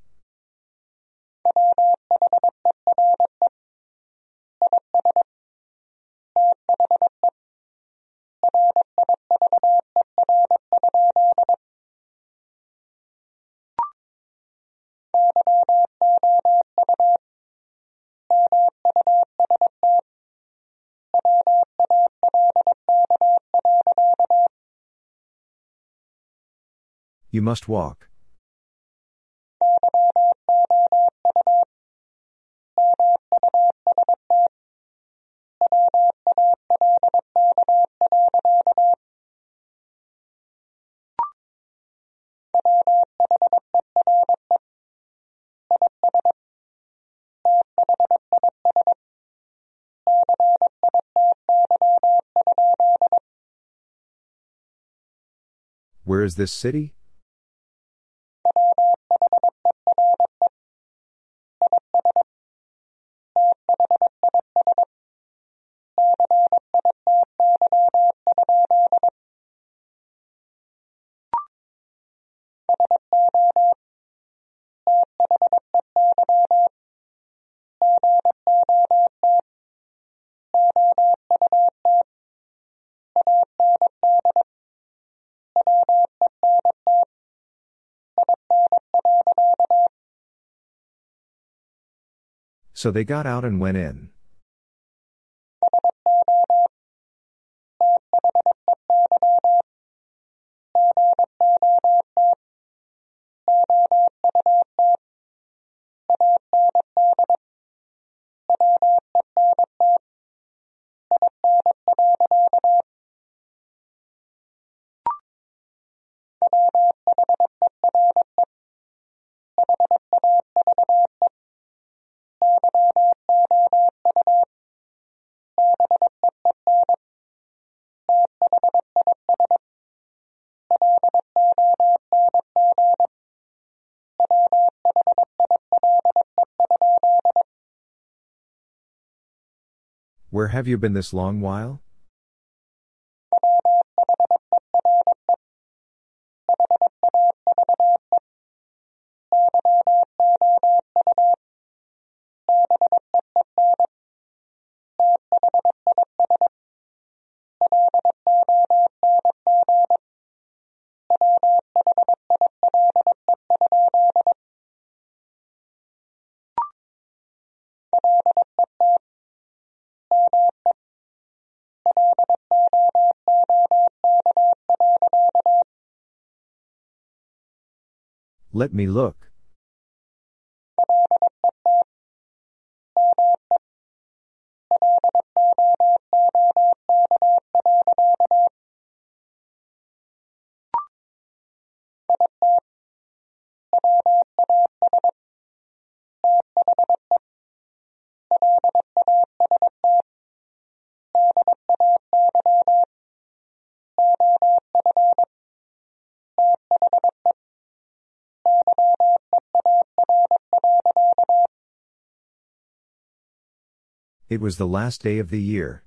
You must walk. Where is this city? So they got out and went in. Have you been this long while? Let me look. It was the last day of the year.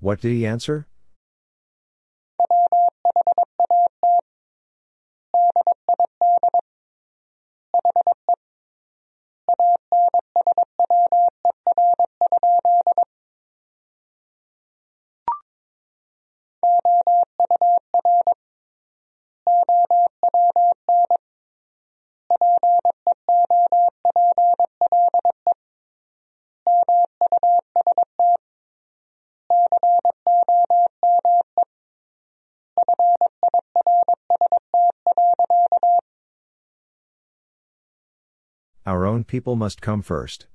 What did he answer? People must come first.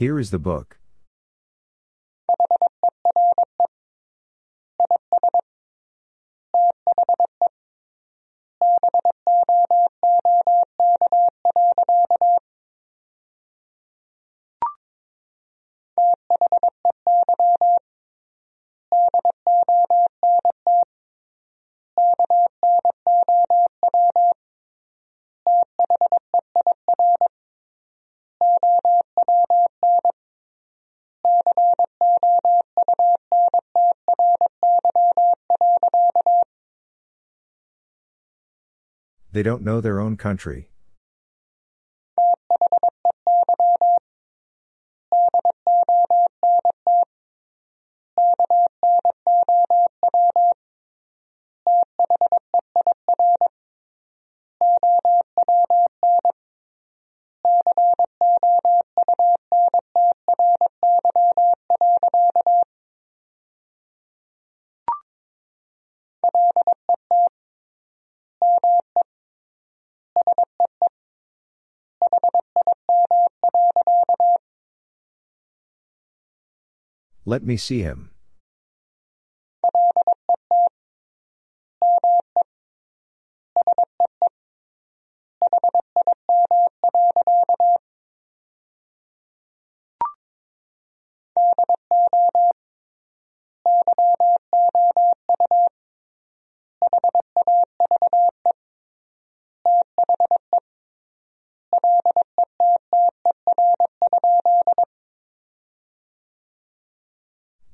Here is the book. They don't know their own country. Let me see him.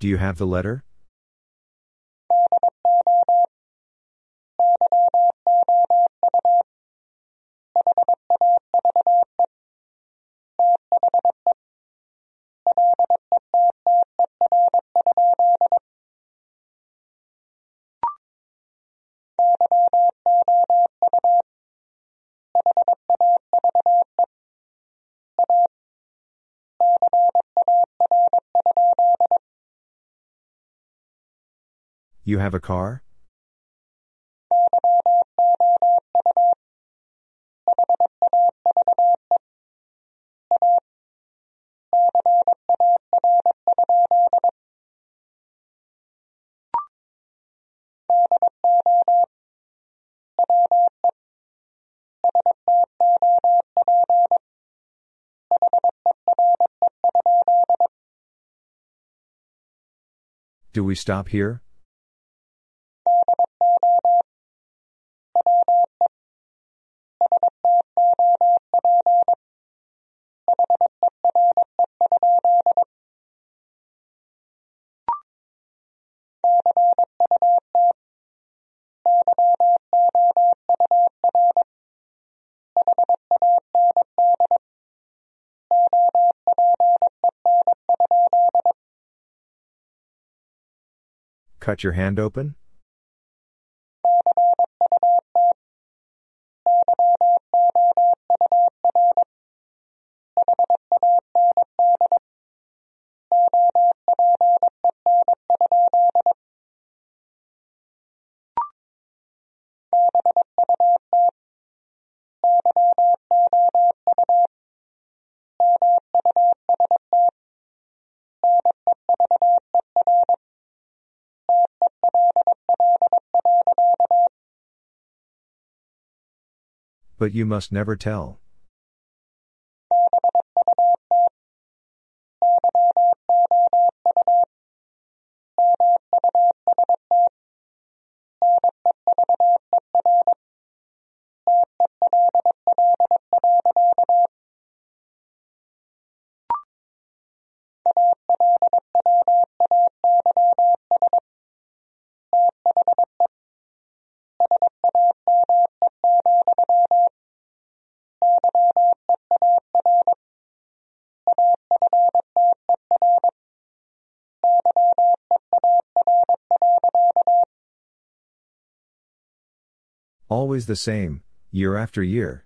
Do you have the letter? You have a car? Do we stop here? Cut your hand open? But you must never tell. Always the same, year after year.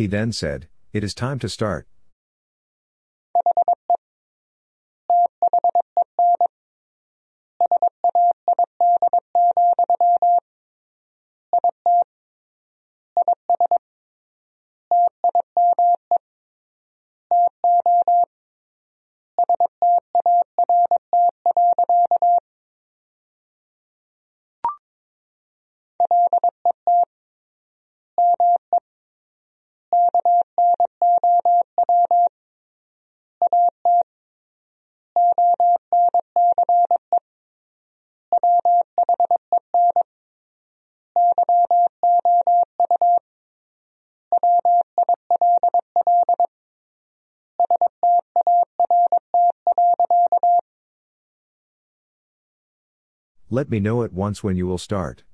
He then said, It is time to start. Let me know at once when you will start.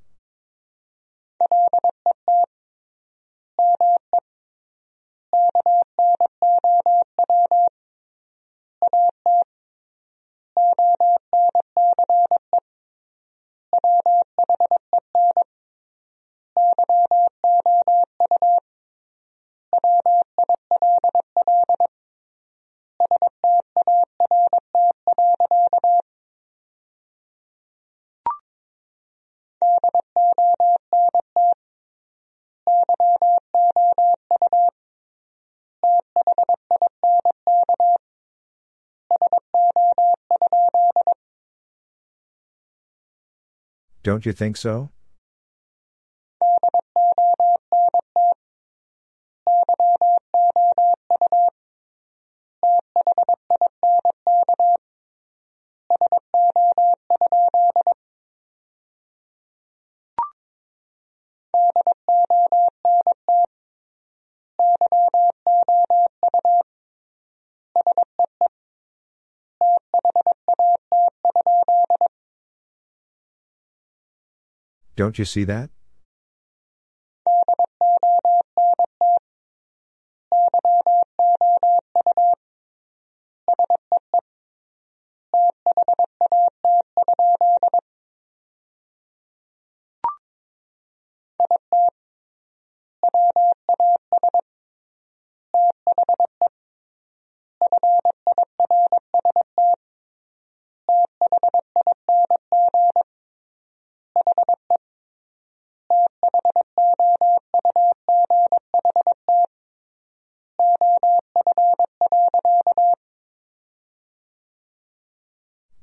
Don't you think so? Don't you see that?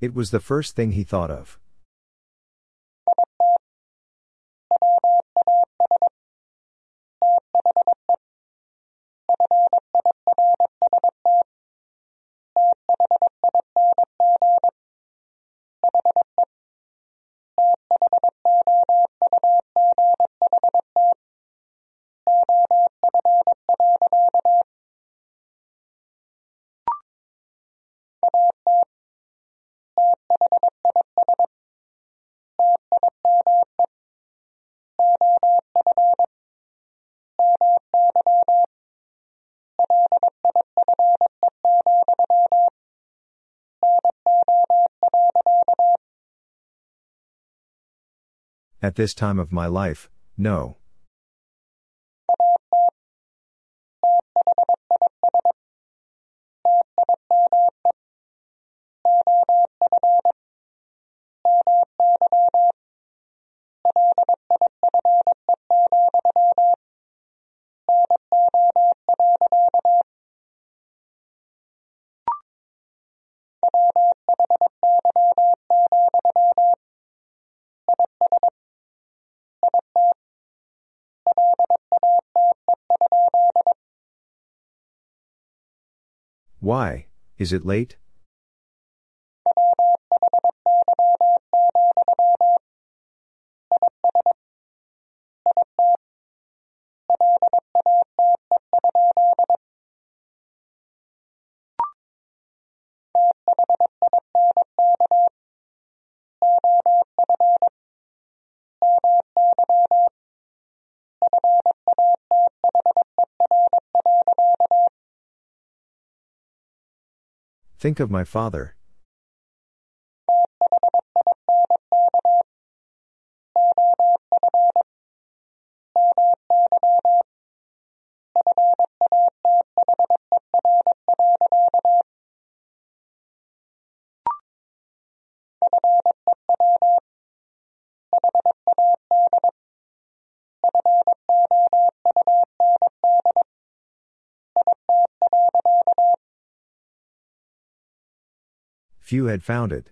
It was the first thing he thought of. At this time of my life, no. Why, is it late? Think of my father. Few had found it.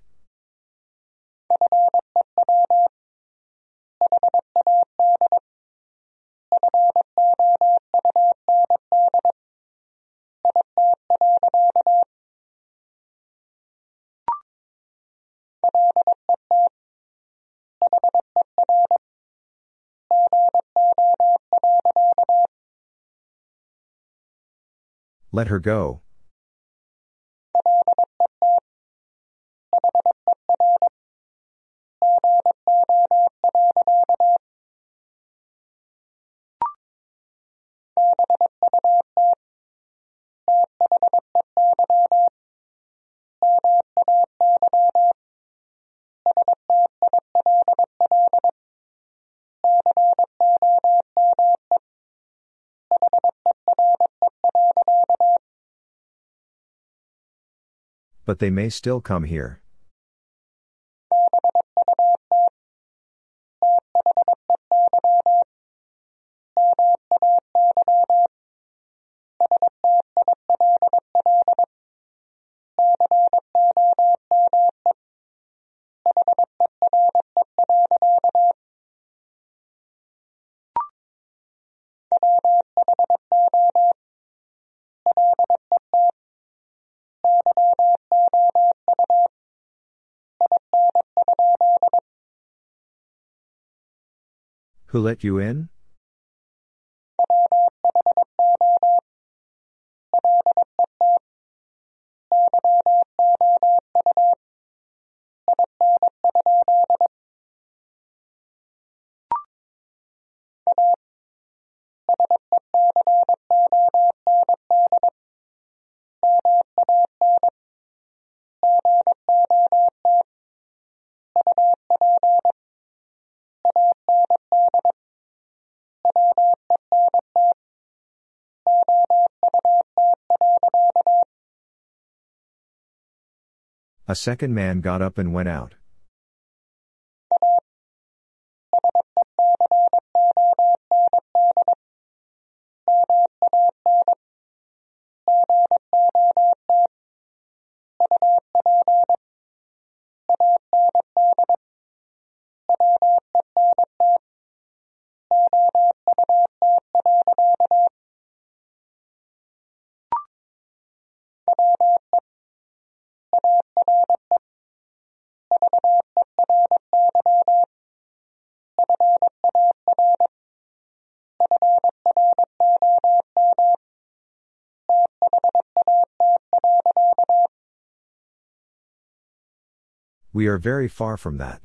Let her go. But they may still come here. Who let you in? A second man got up and went out. We are very far from that.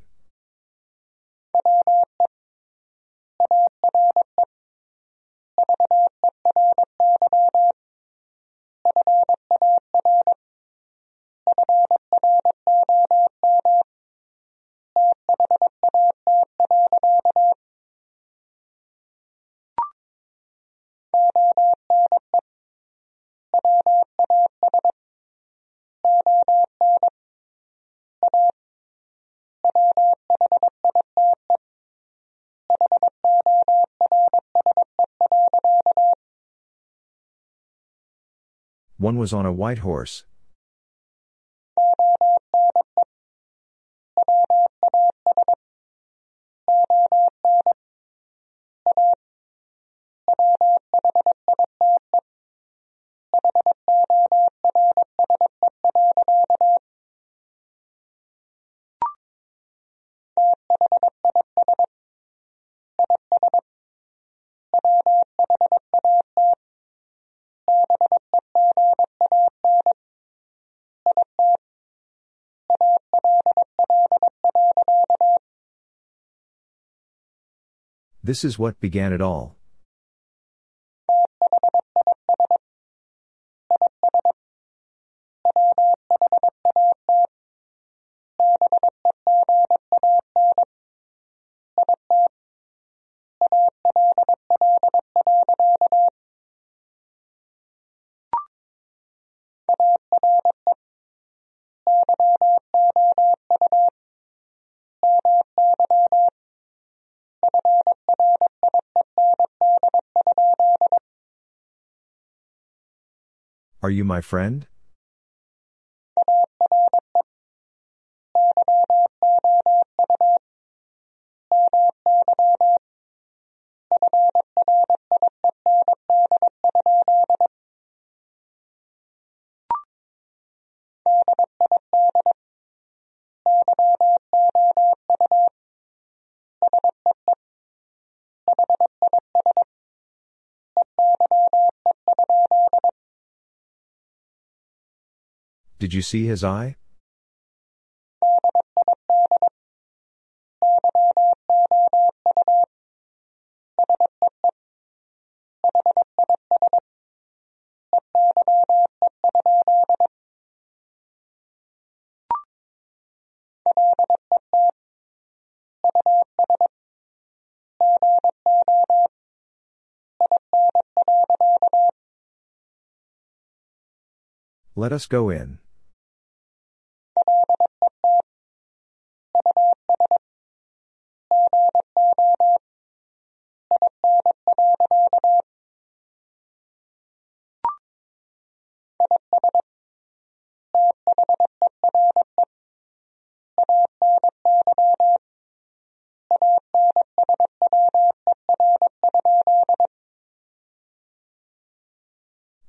One was on a white horse. This is what began it all. Are you my friend? Did you see his eye? Let us go in.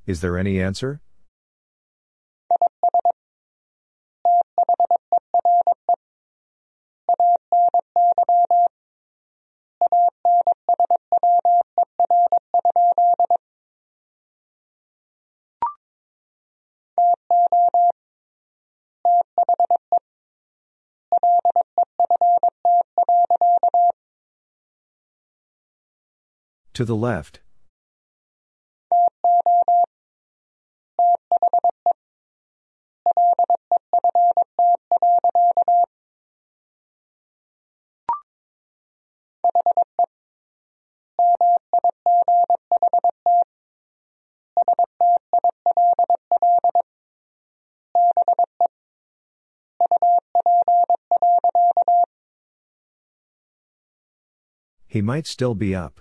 Is there any answer? To the left. He might still be up.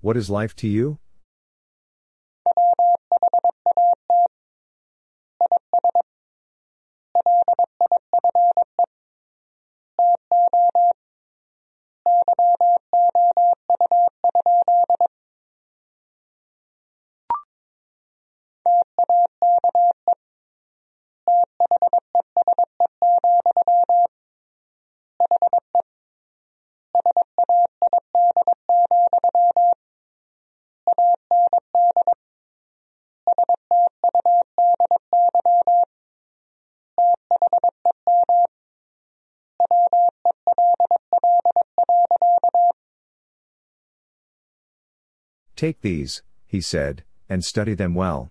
What is life to you? Take these, he said, and study them well.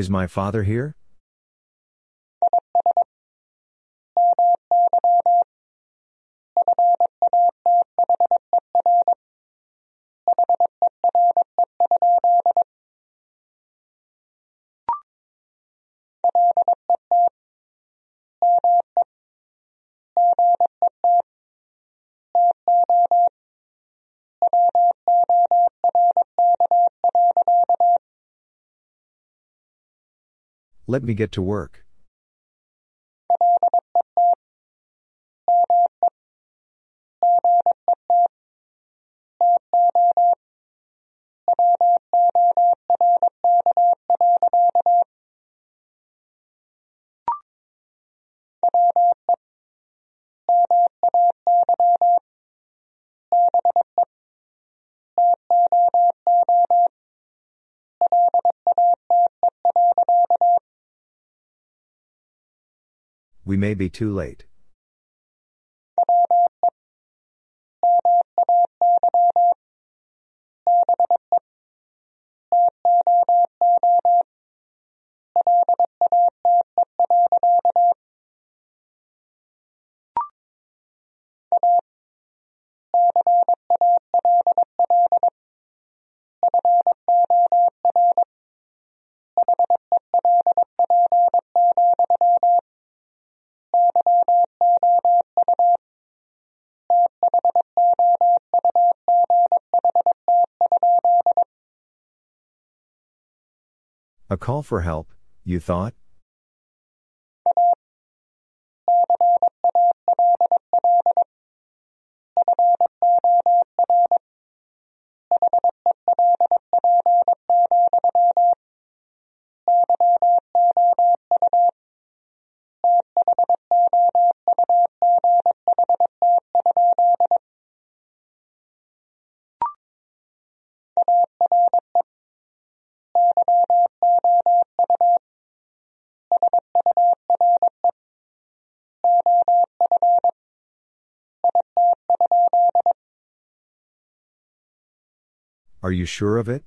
Is my father here? Let me get to work. We may be too late. Call for help, you thought? Are you sure of it?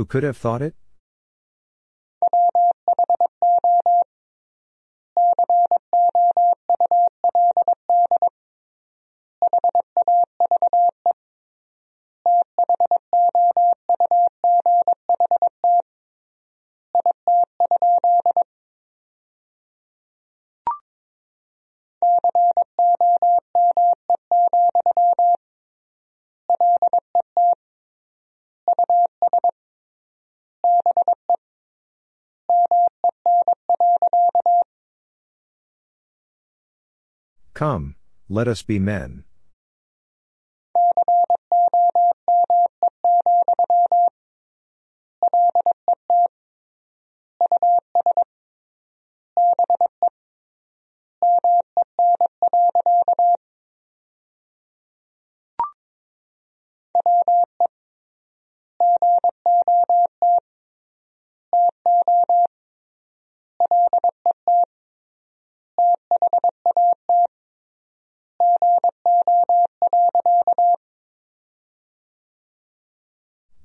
Who could have thought it? Come, let us be men.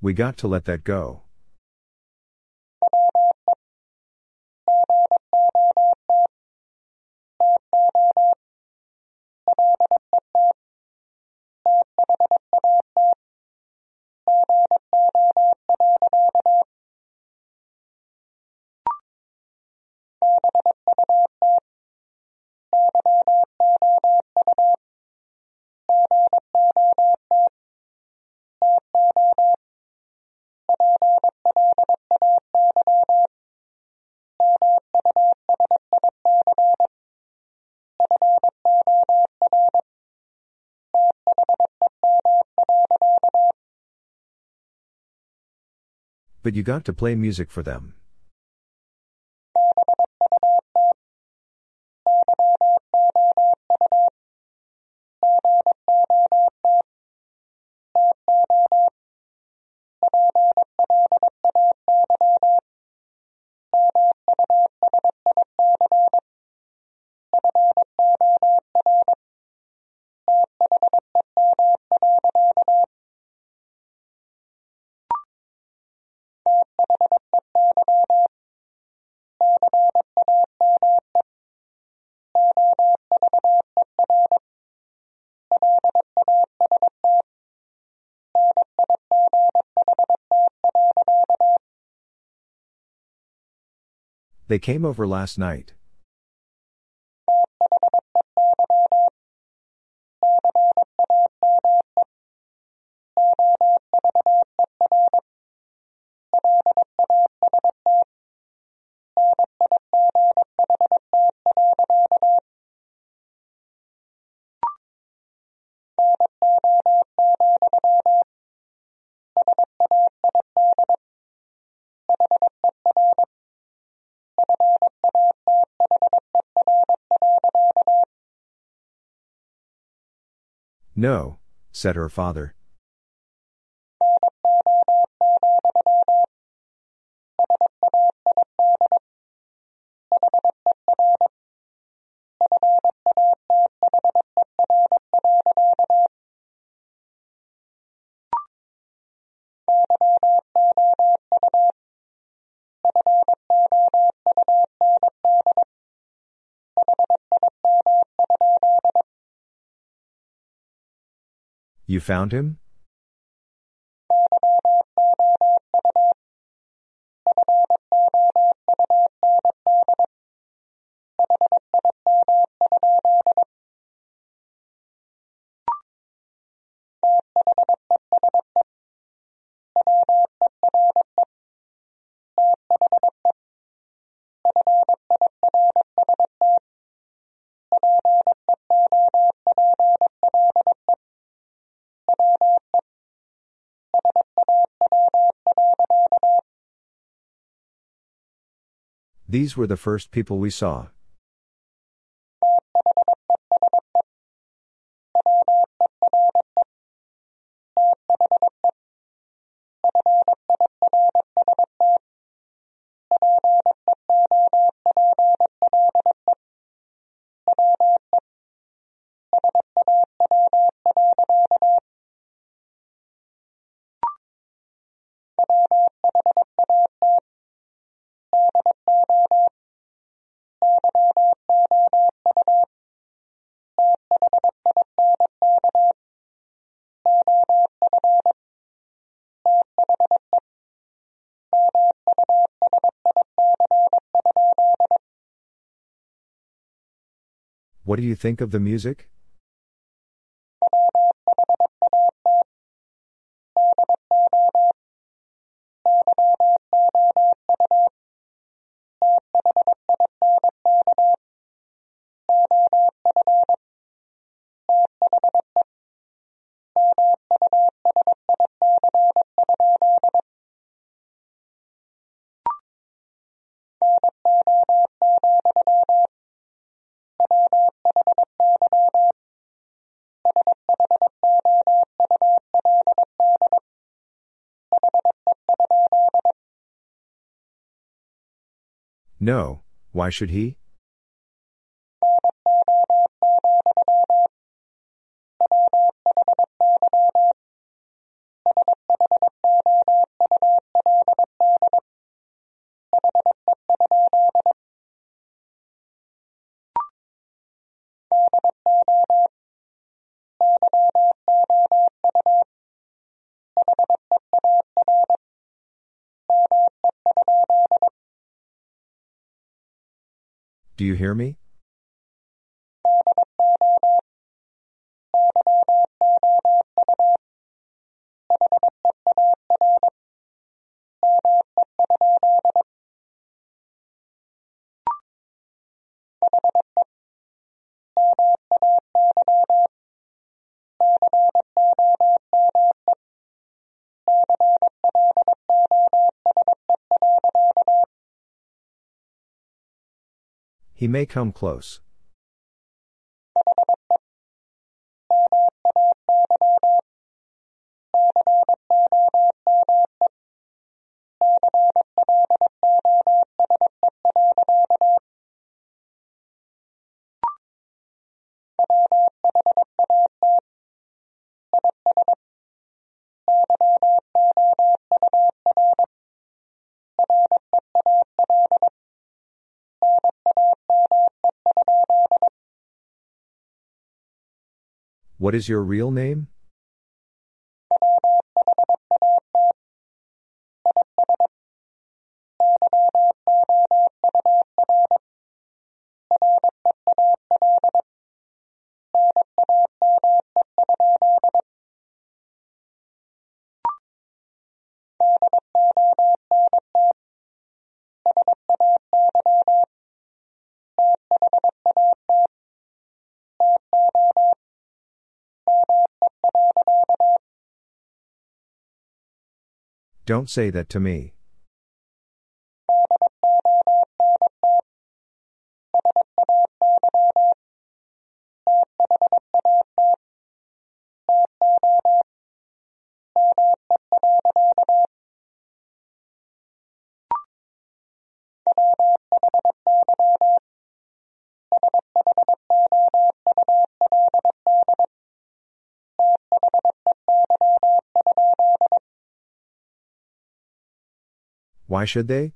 We got to let that go. But you got to play music for them. They came over last night. No, said her father. You found him? These were the first people we saw. What do you think of the music? No, why should he? Do you hear me? He may come close. What is your real name? Don't say that to me. Why should they?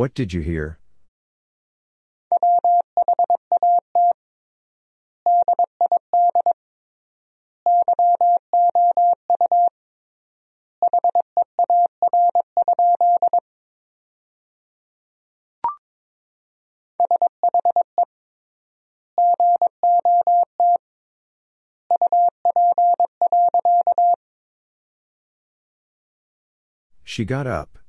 What did you hear? She got up.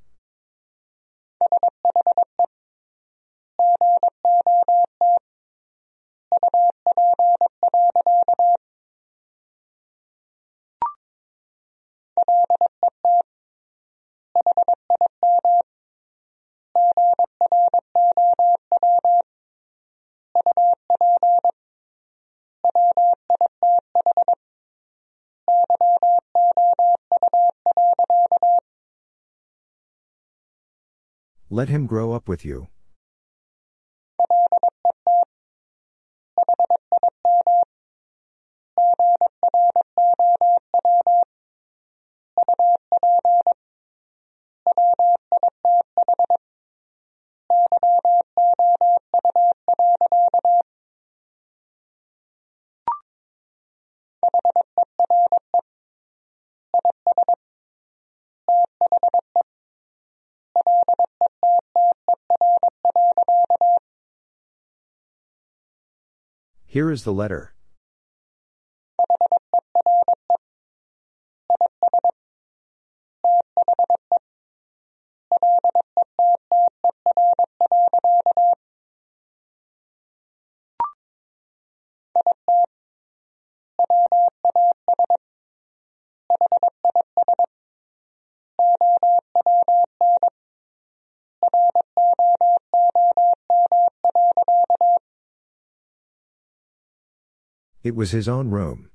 Let him grow up with you. Here is the letter. It was his own room.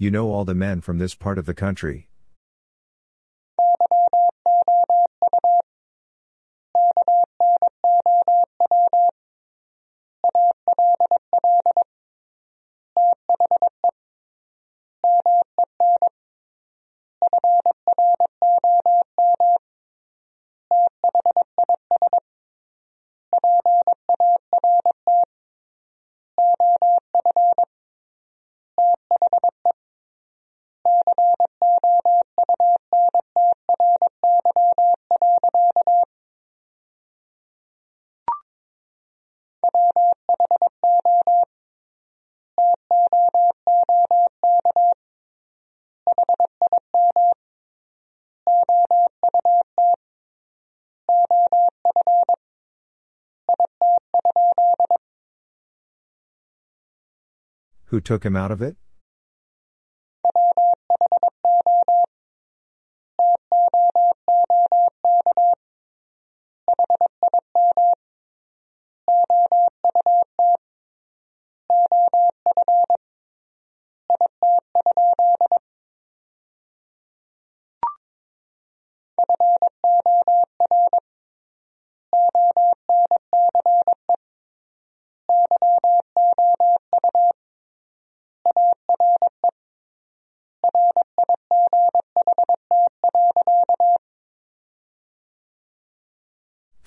You know all the men from this part of the country. Who took him out of it?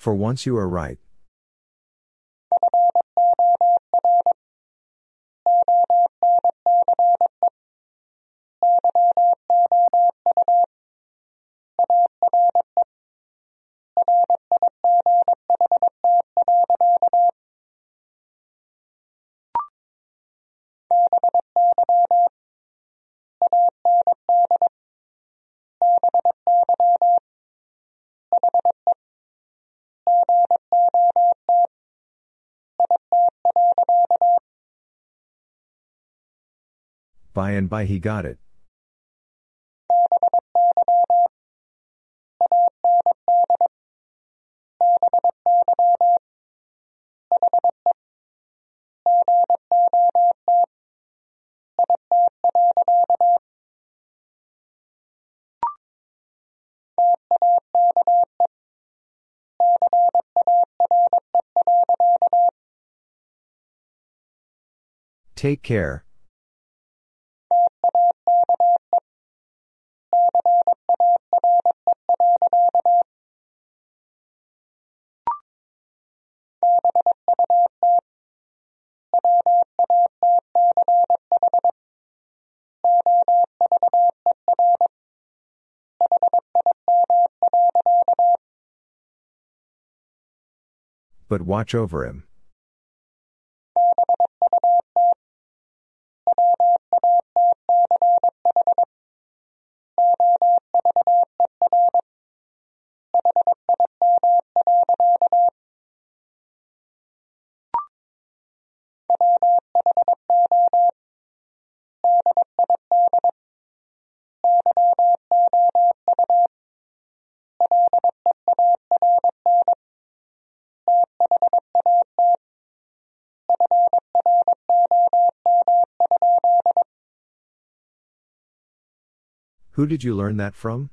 For once you are right. By and by he got it. Take care. But watch over him. Who did you learn that from?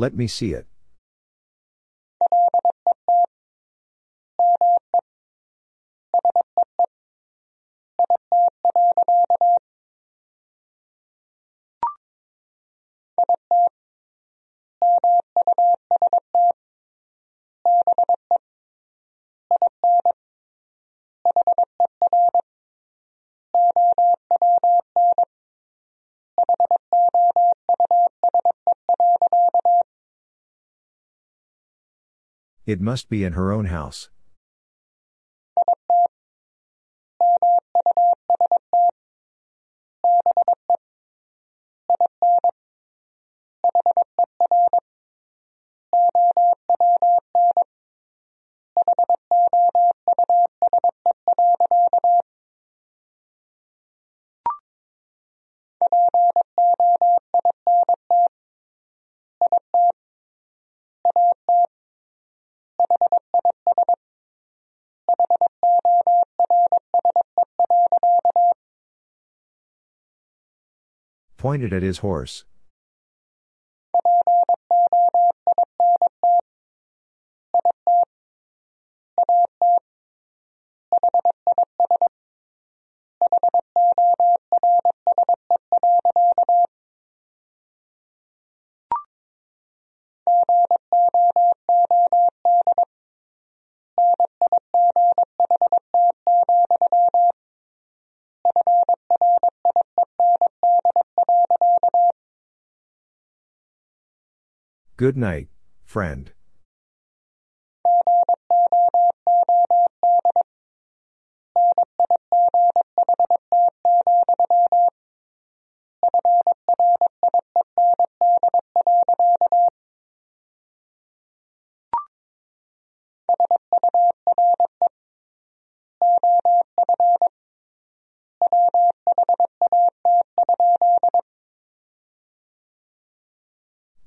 Let me see it. It must be in her own house. Pointed at his horse. Good night, friend.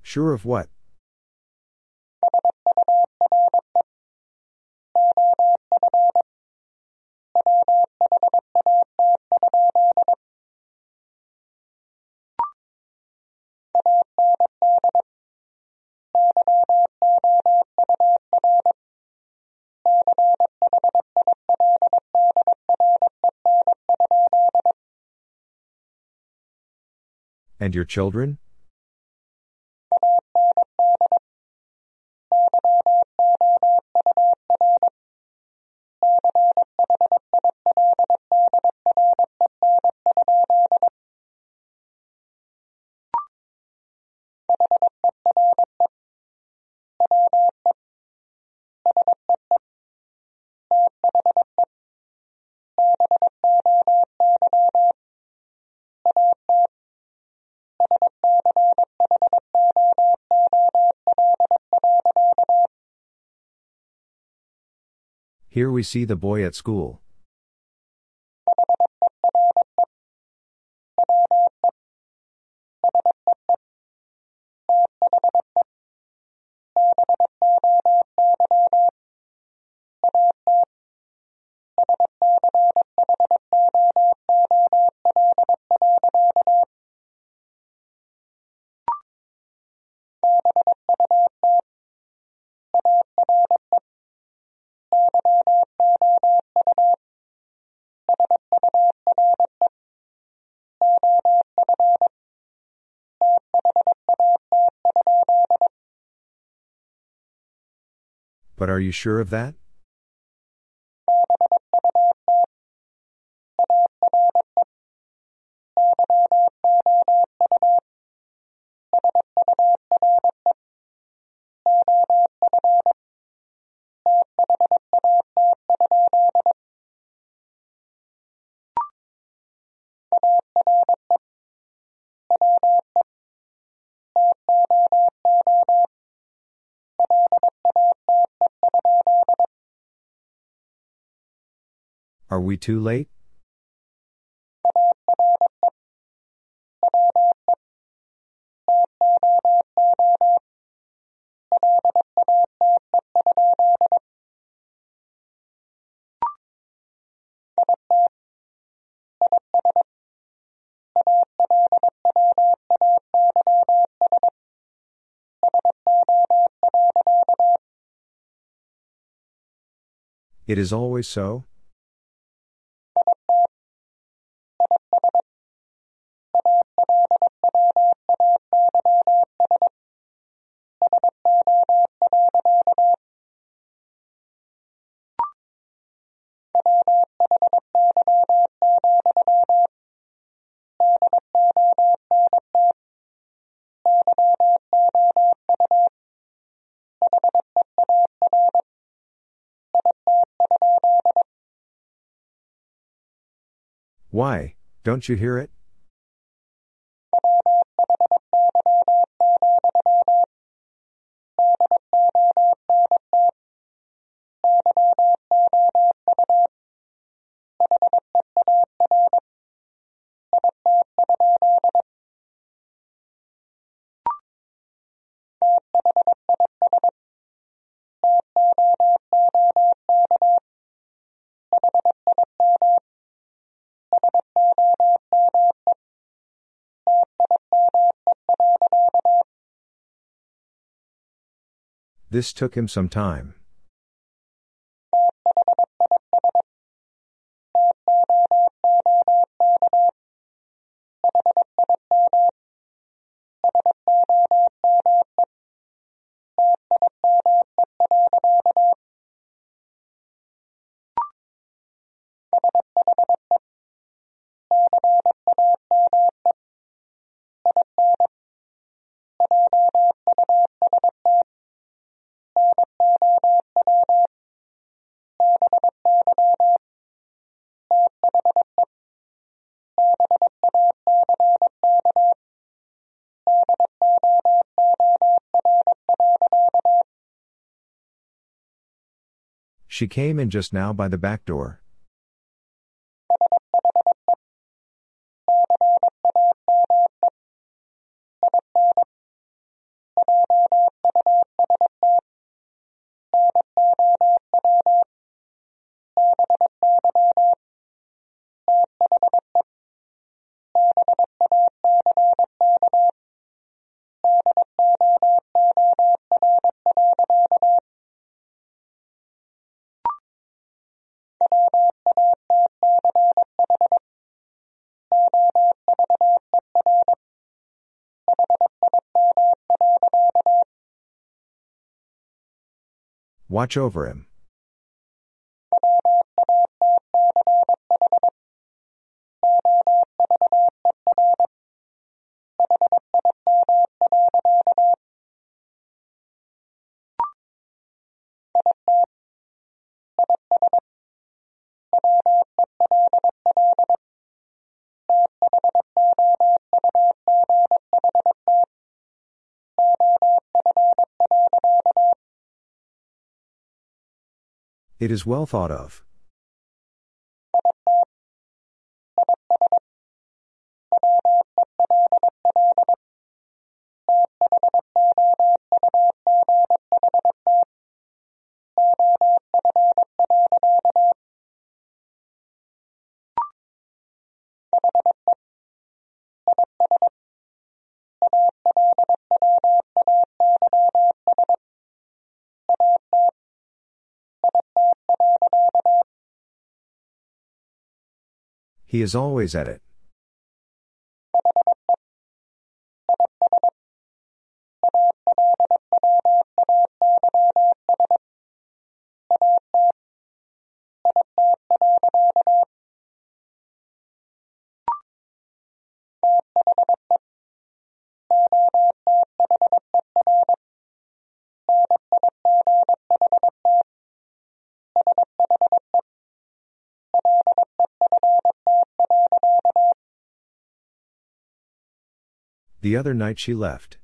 Sure of what? Your children? Here we see the boy at school. But are you sure of that? Are we too late? It is always so? Why, don't you hear it? This took him some time. She came in just now by the back door. Watch over him. It is well thought of. He is always at it. The other night she left.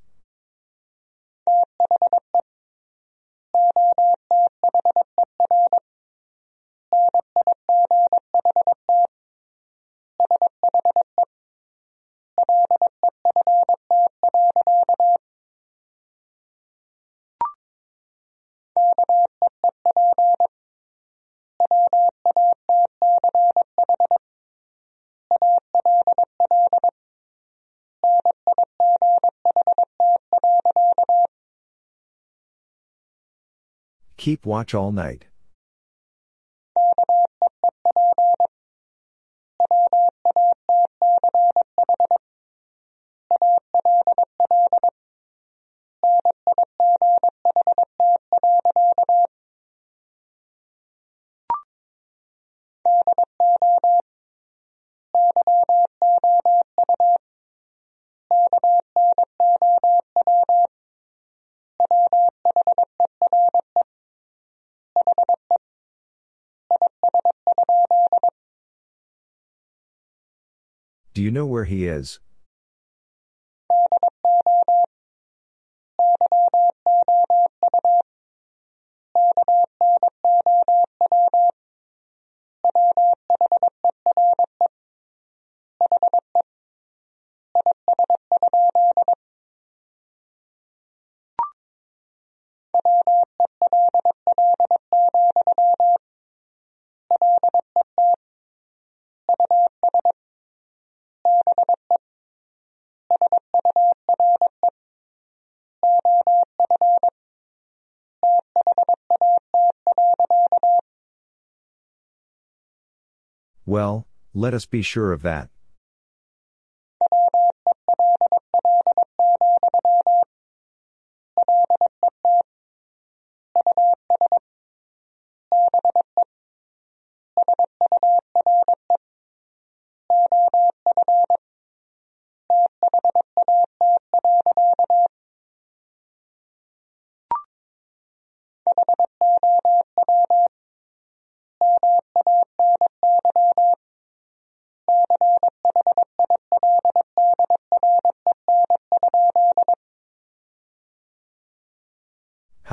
Keep watch all night. Do you know where he is? Well, let us be sure of that.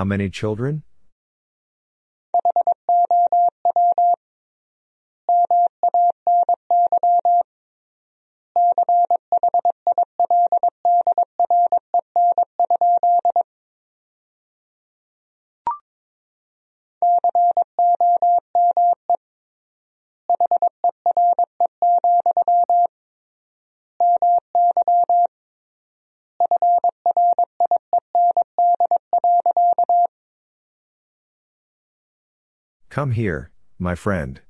Many children? Come here, my friend.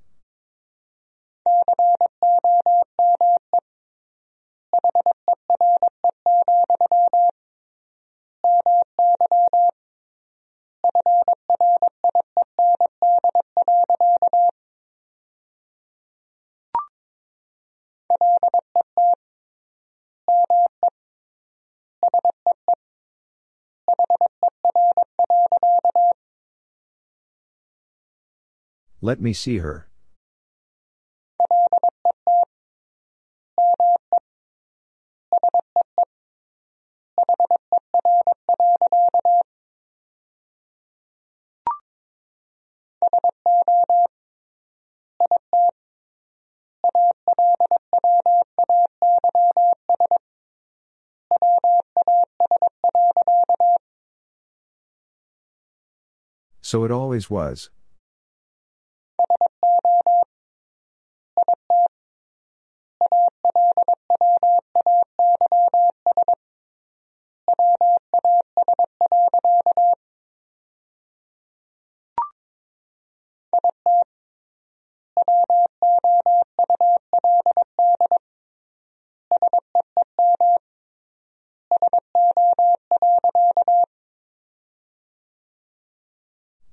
Let me see her. So it always was.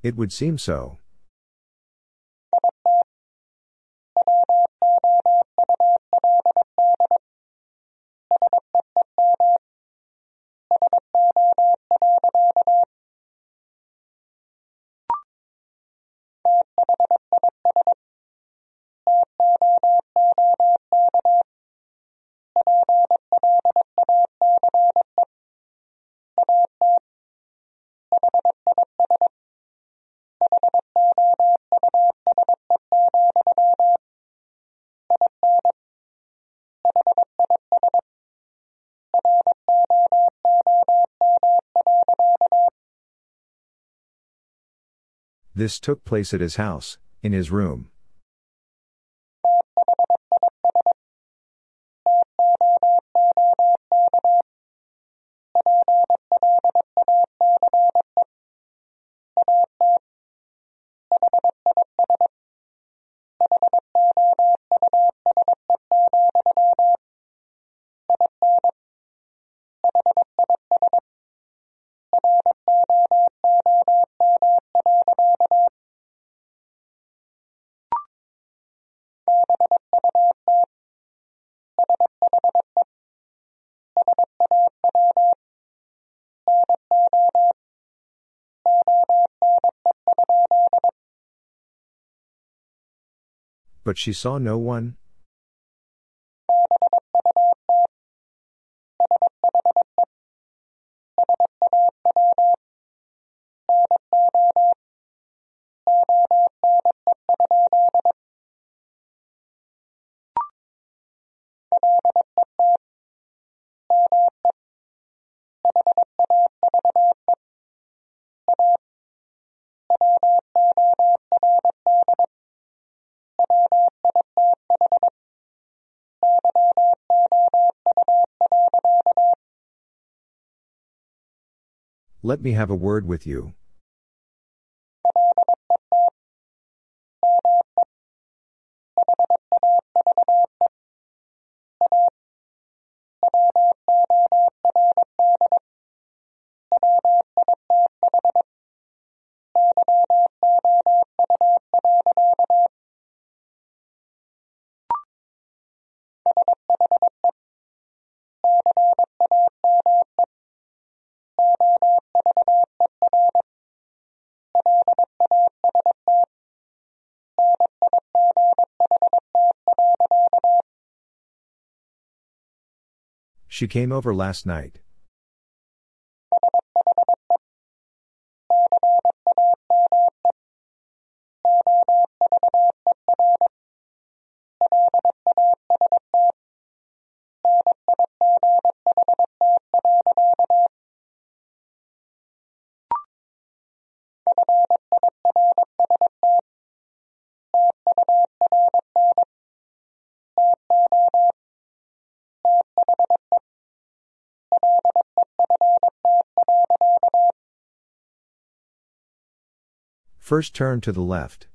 It would seem so. This took place at his house, in his room. But she saw no one? Let me have a word with you. She came over last night. First turn to the left.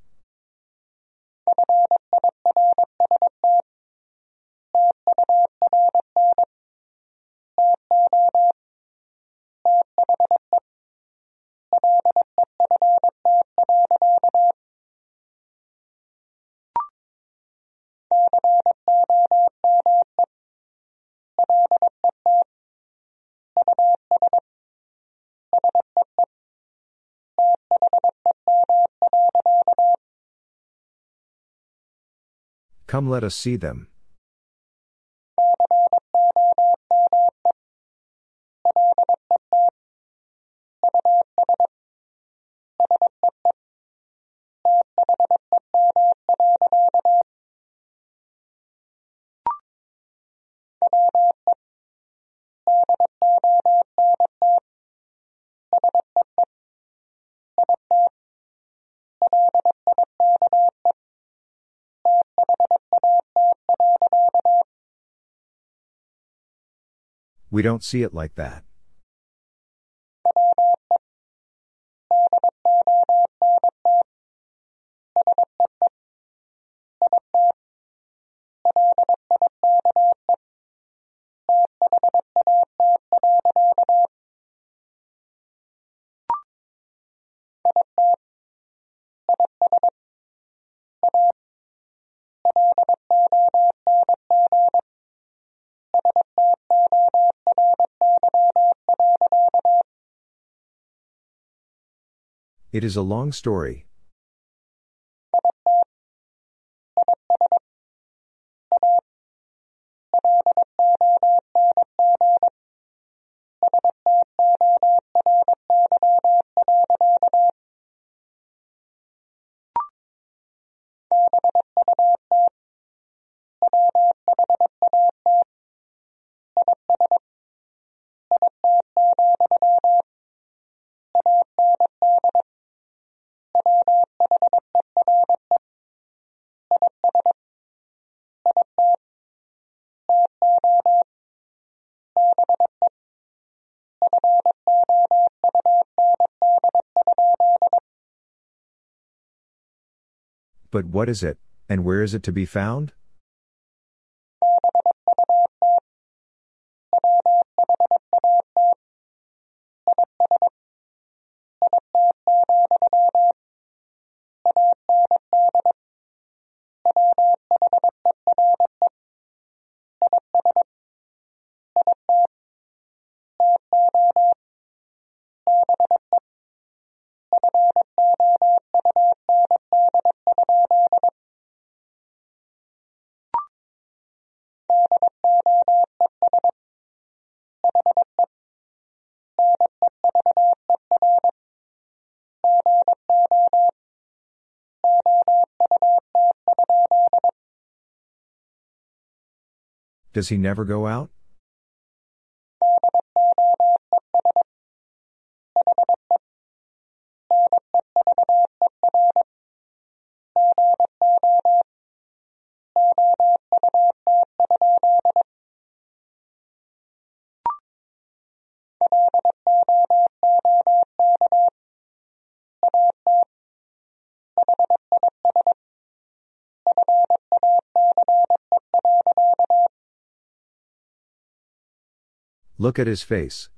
Come let us see them. We don't see it like that. It is a long story. But what is it, and where is it to be found? Does he never go out? Look at his face.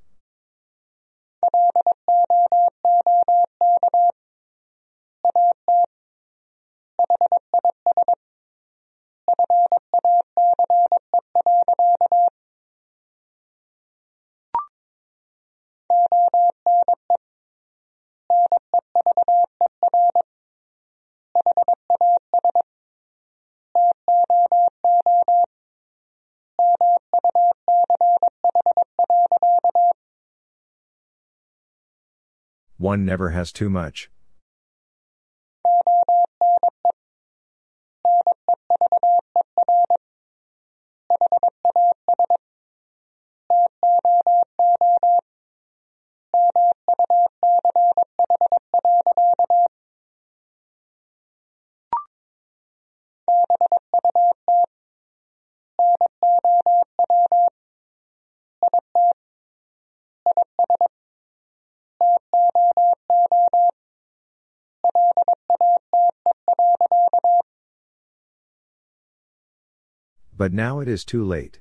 One never has too much. But now it is too late.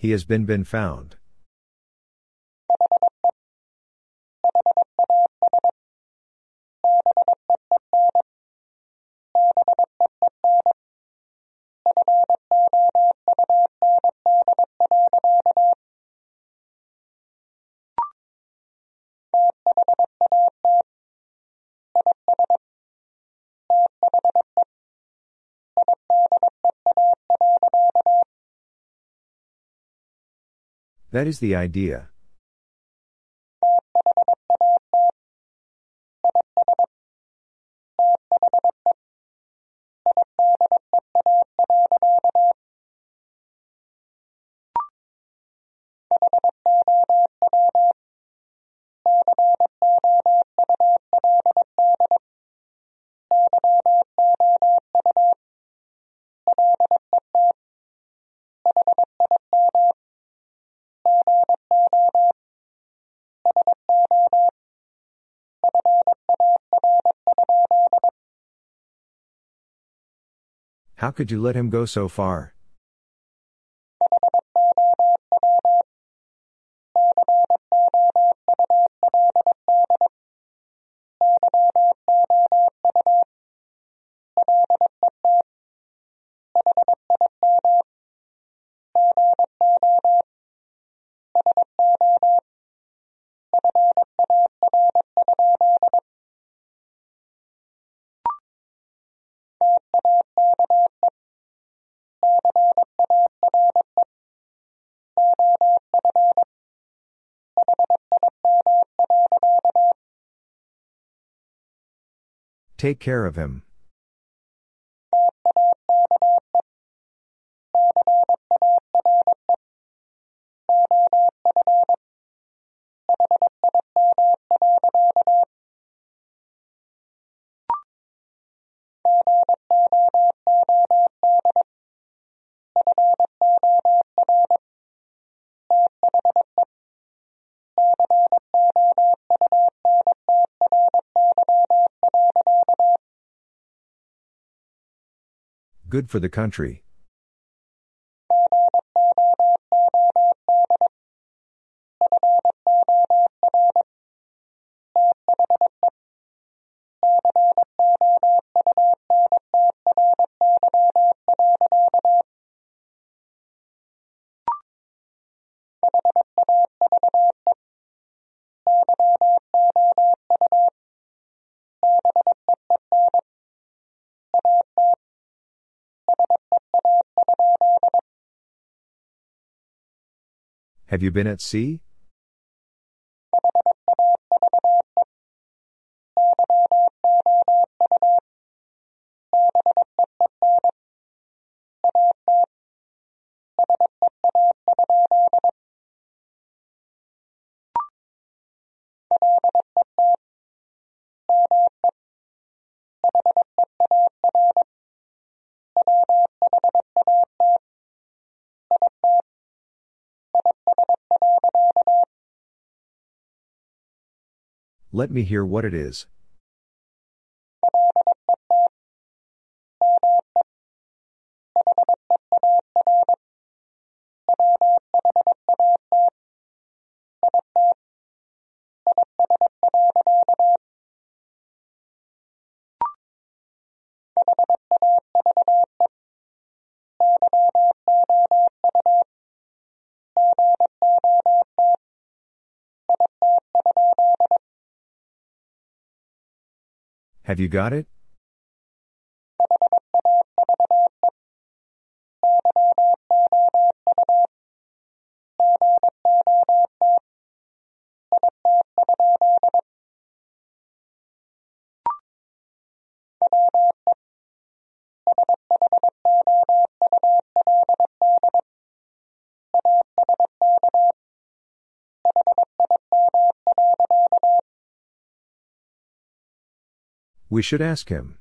He has been been found. That is the idea. Could you let him go so far? Take care of him. Good for the country. Have you been at sea? Let me hear what it is. Have you got it? We should ask him.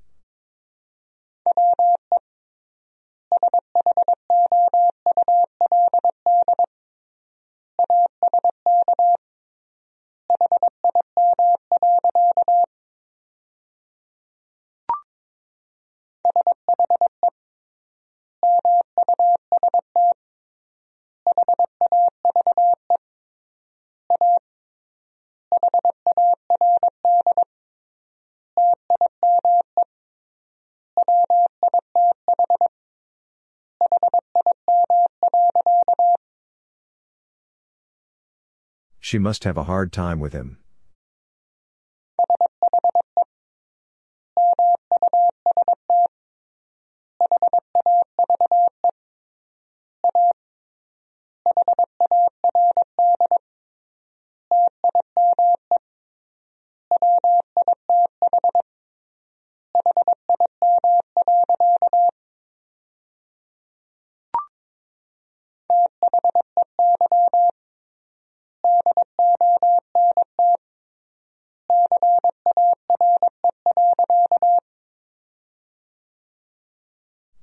She must have a hard time with him.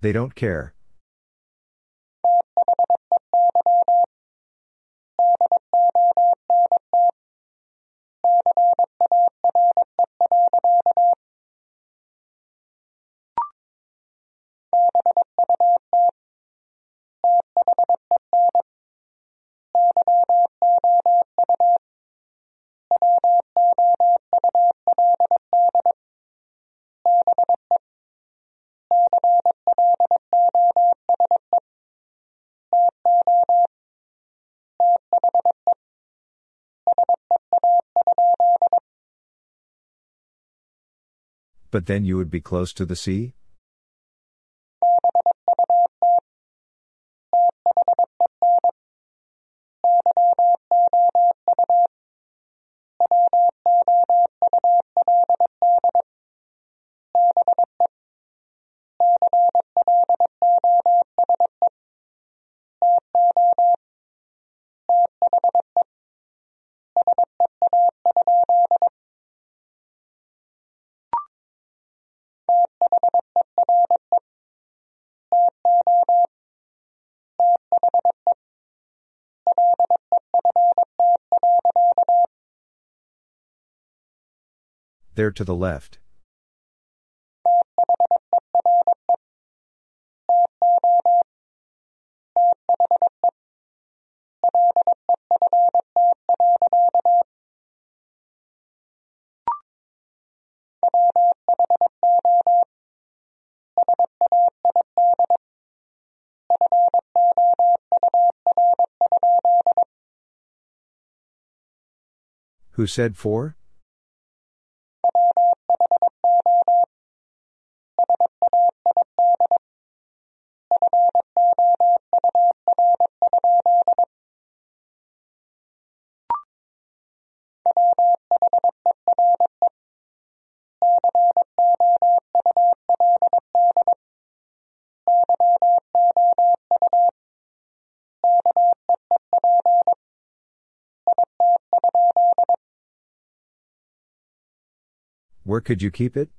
They don't care. But then you would be close to the sea? There to the left. Who said four? Could you keep it?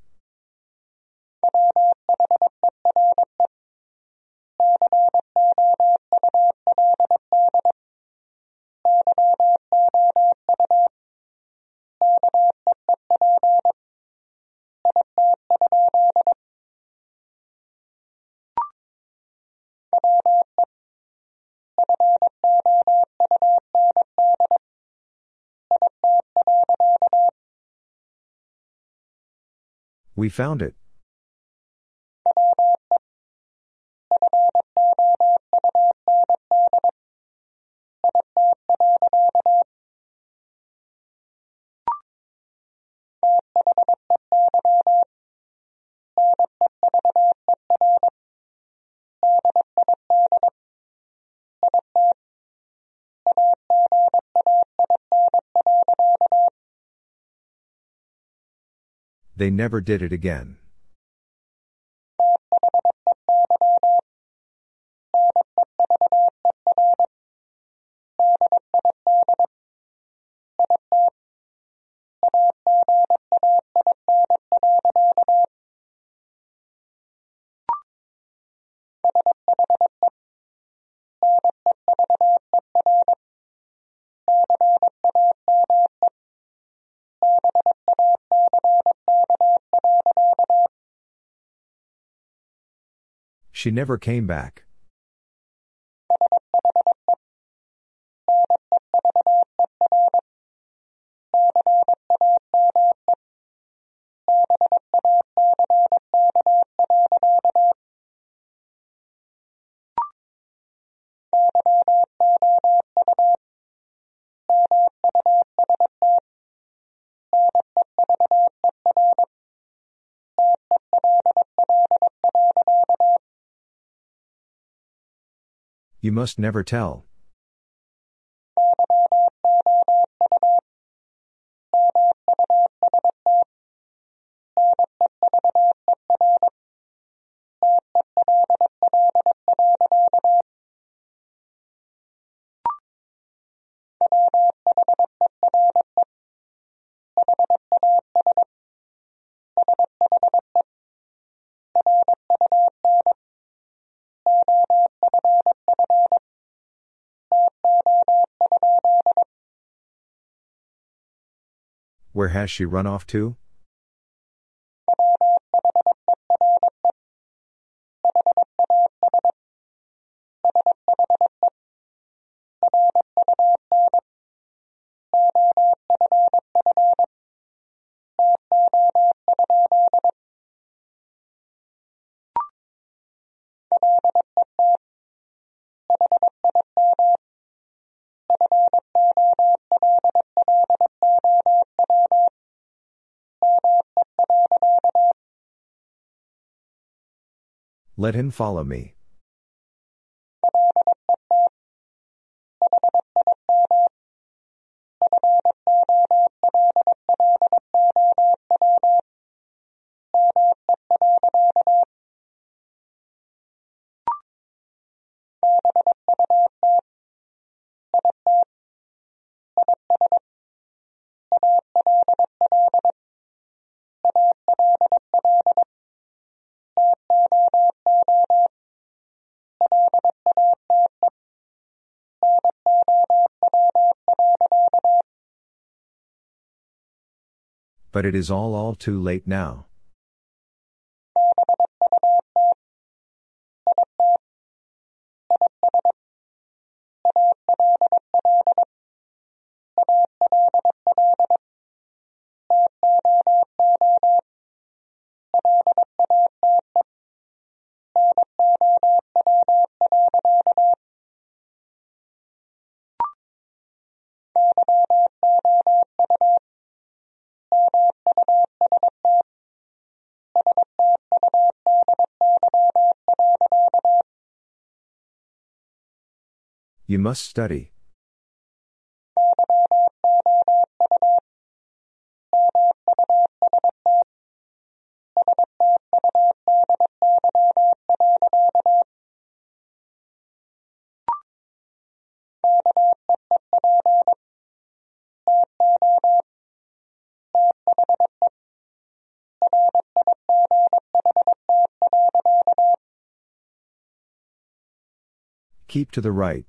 We found it. They never did it again. She never came back. Must never tell. Where has she run off to? Let him follow me. But it is all all too late now. You must study. Keep to the right.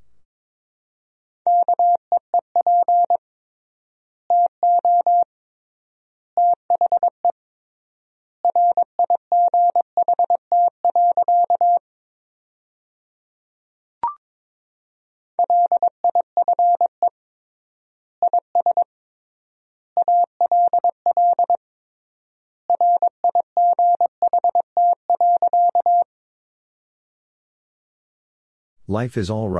Life is all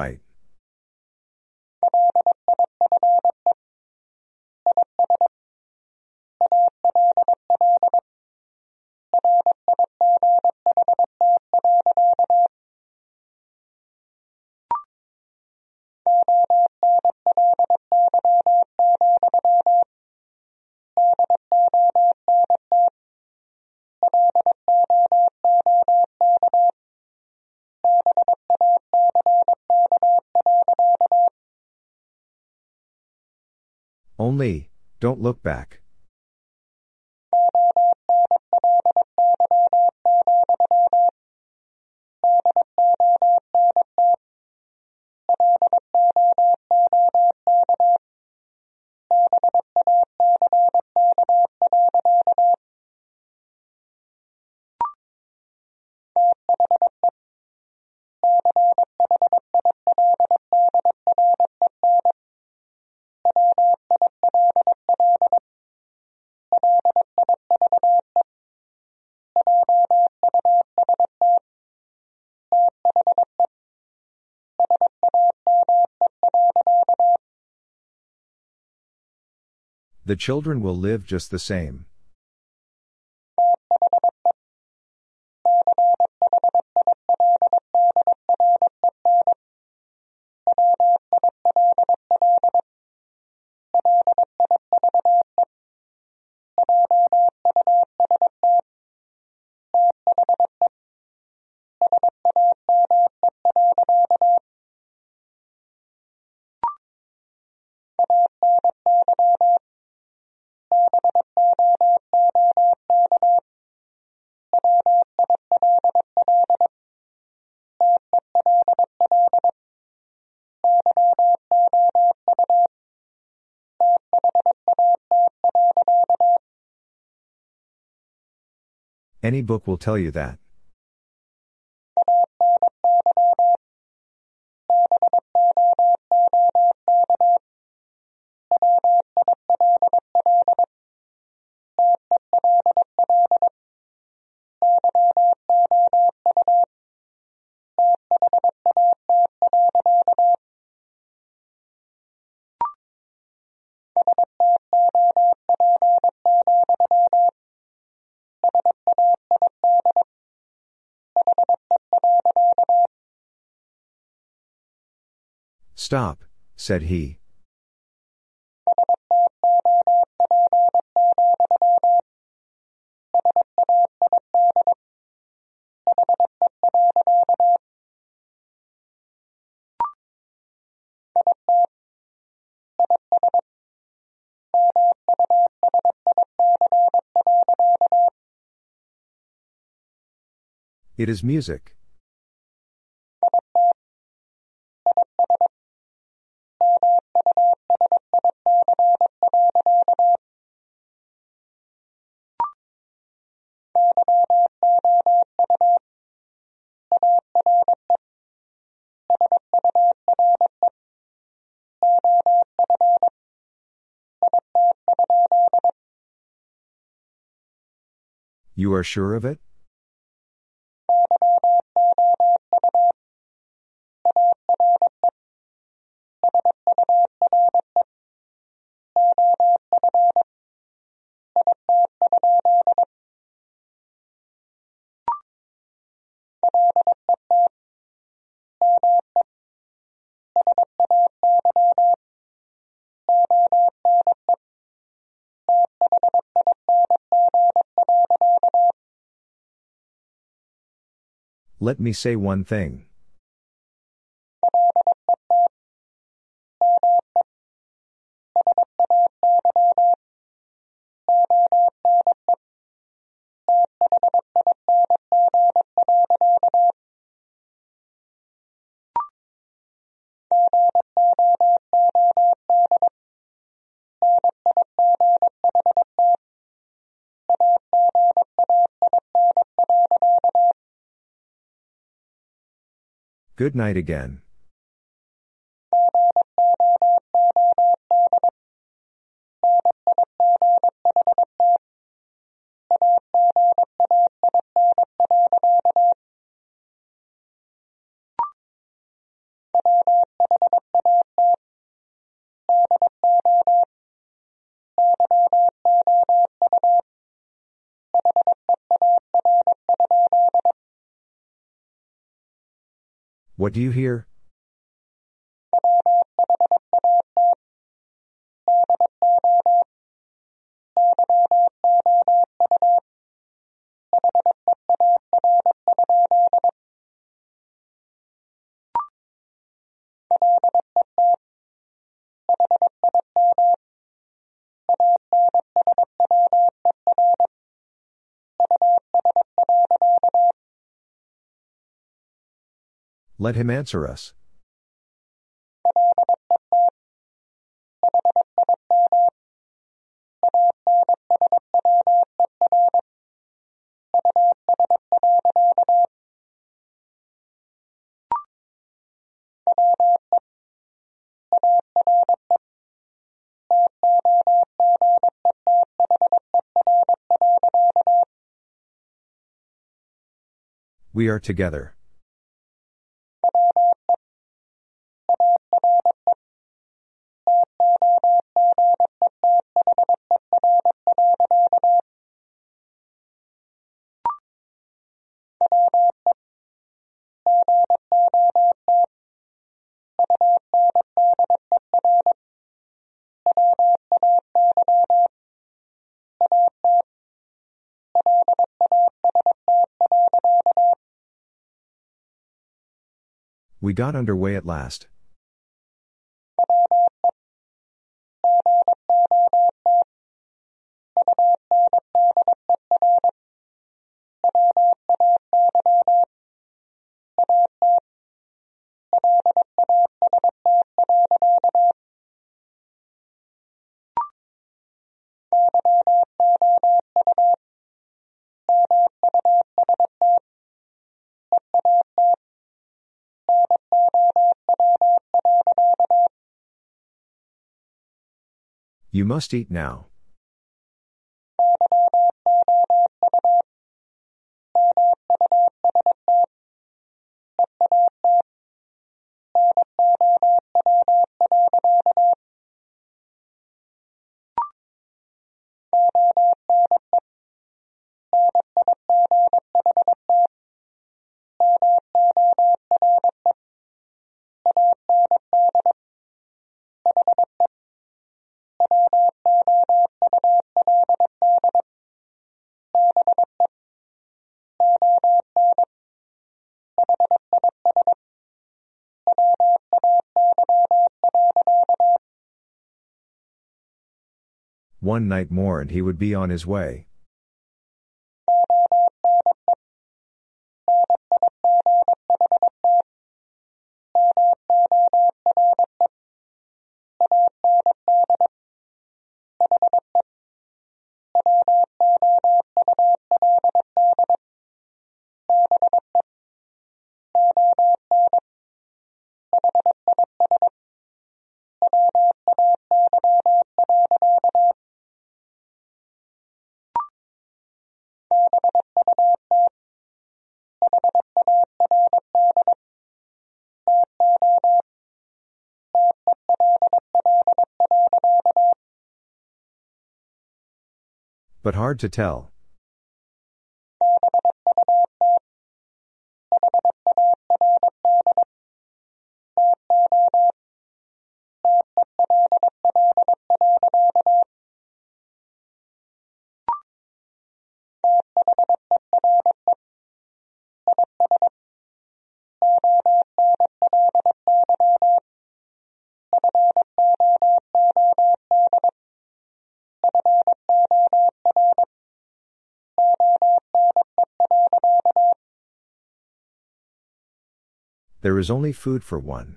Only, don't look back. The children will live just the same. Any book will tell you that. Stop, said he. It is music. You are sure of it? Let me say one thing. Good night again. What do you hear? Let him answer us. We are together. We got underway at last. You must eat now. One night more and he would be on his way. But hard to tell. There is only food for one.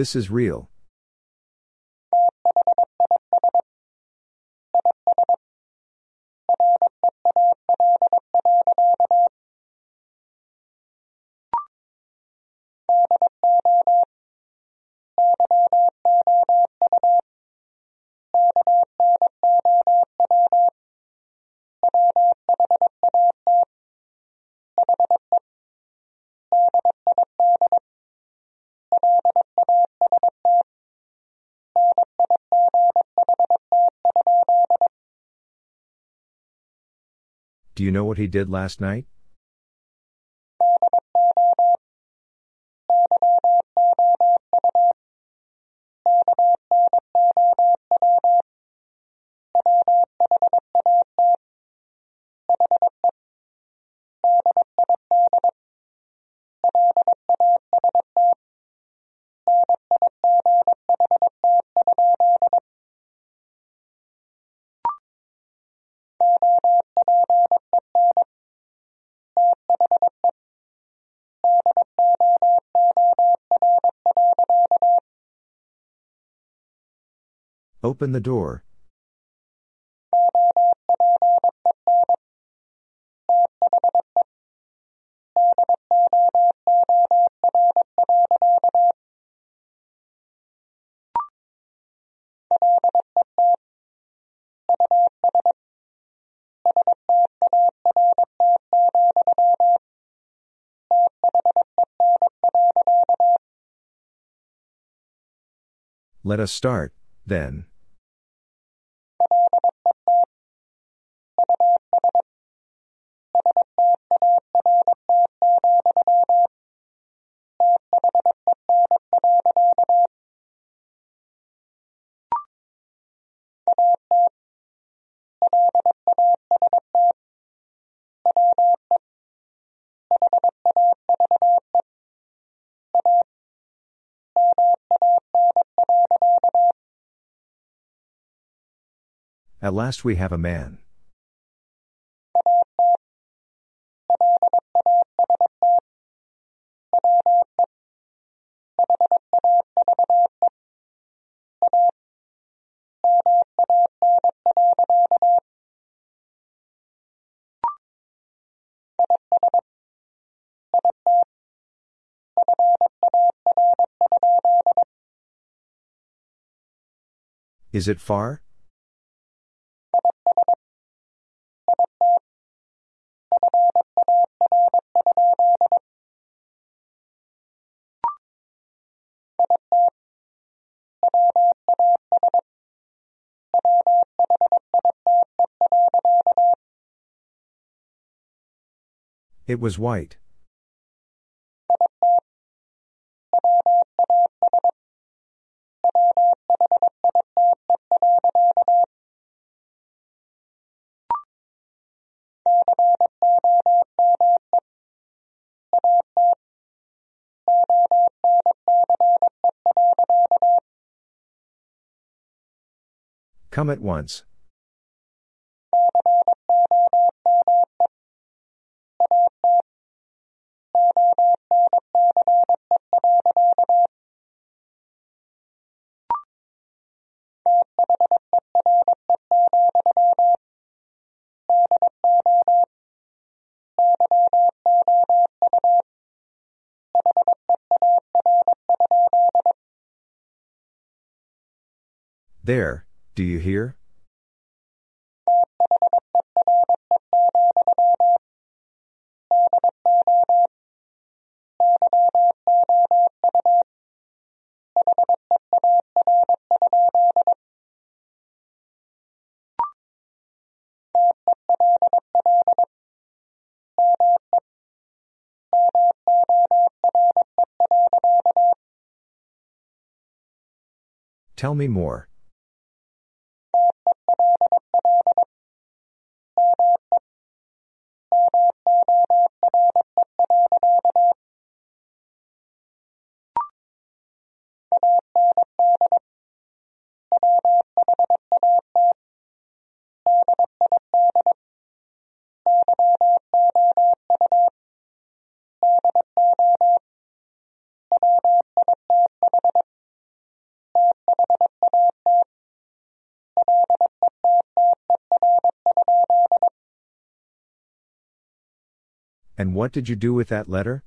This is real. Do you know what he did last night? Open the door. Let us start, then. At last we have a man. Is it far? It was white. Come at once. There, do you hear? Tell me more. What did you do with that letter?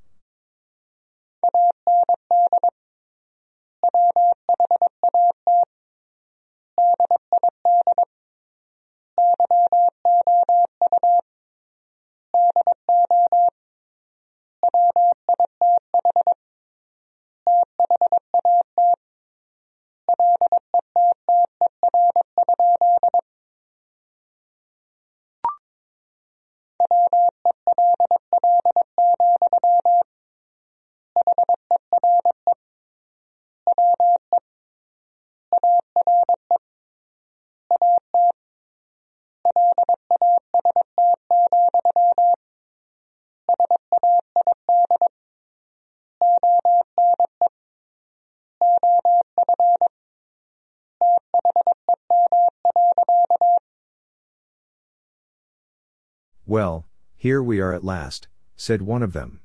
Well, here we are at last, said one of them.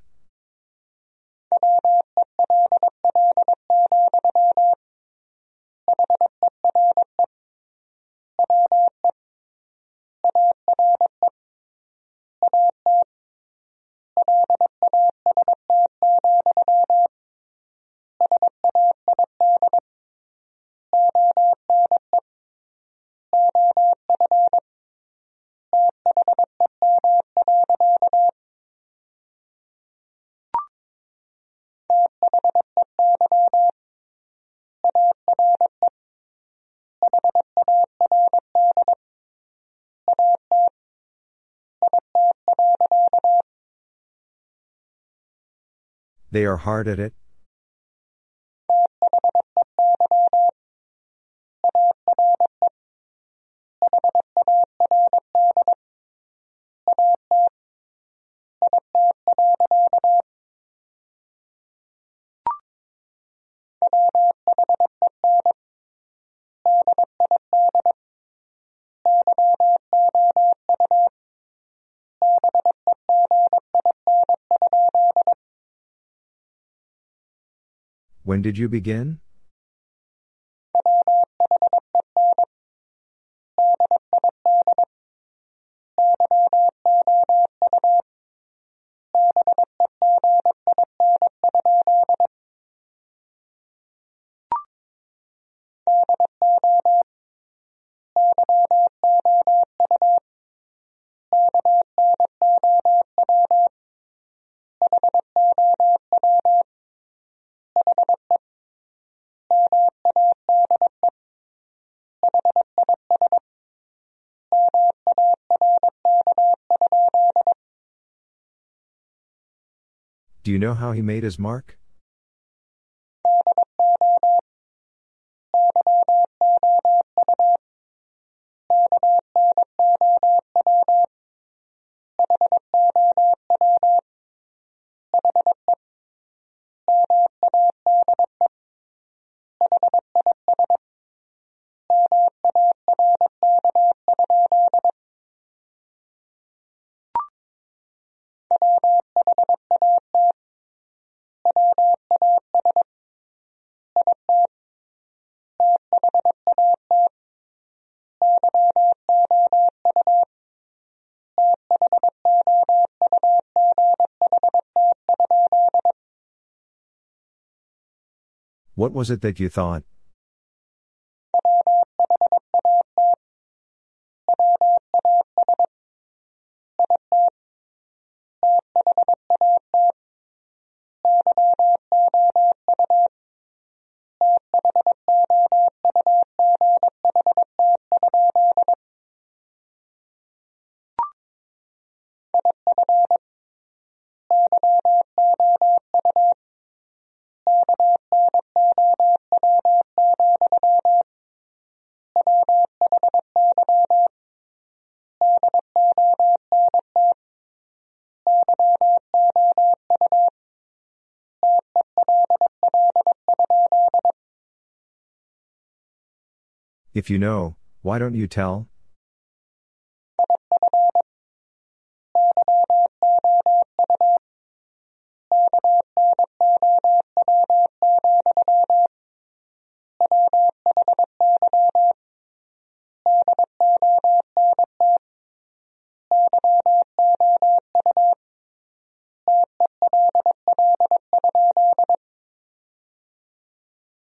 They are hard at it? When did you begin? Do you know how he made his mark? What was it that you thought? If you know, why don't you tell?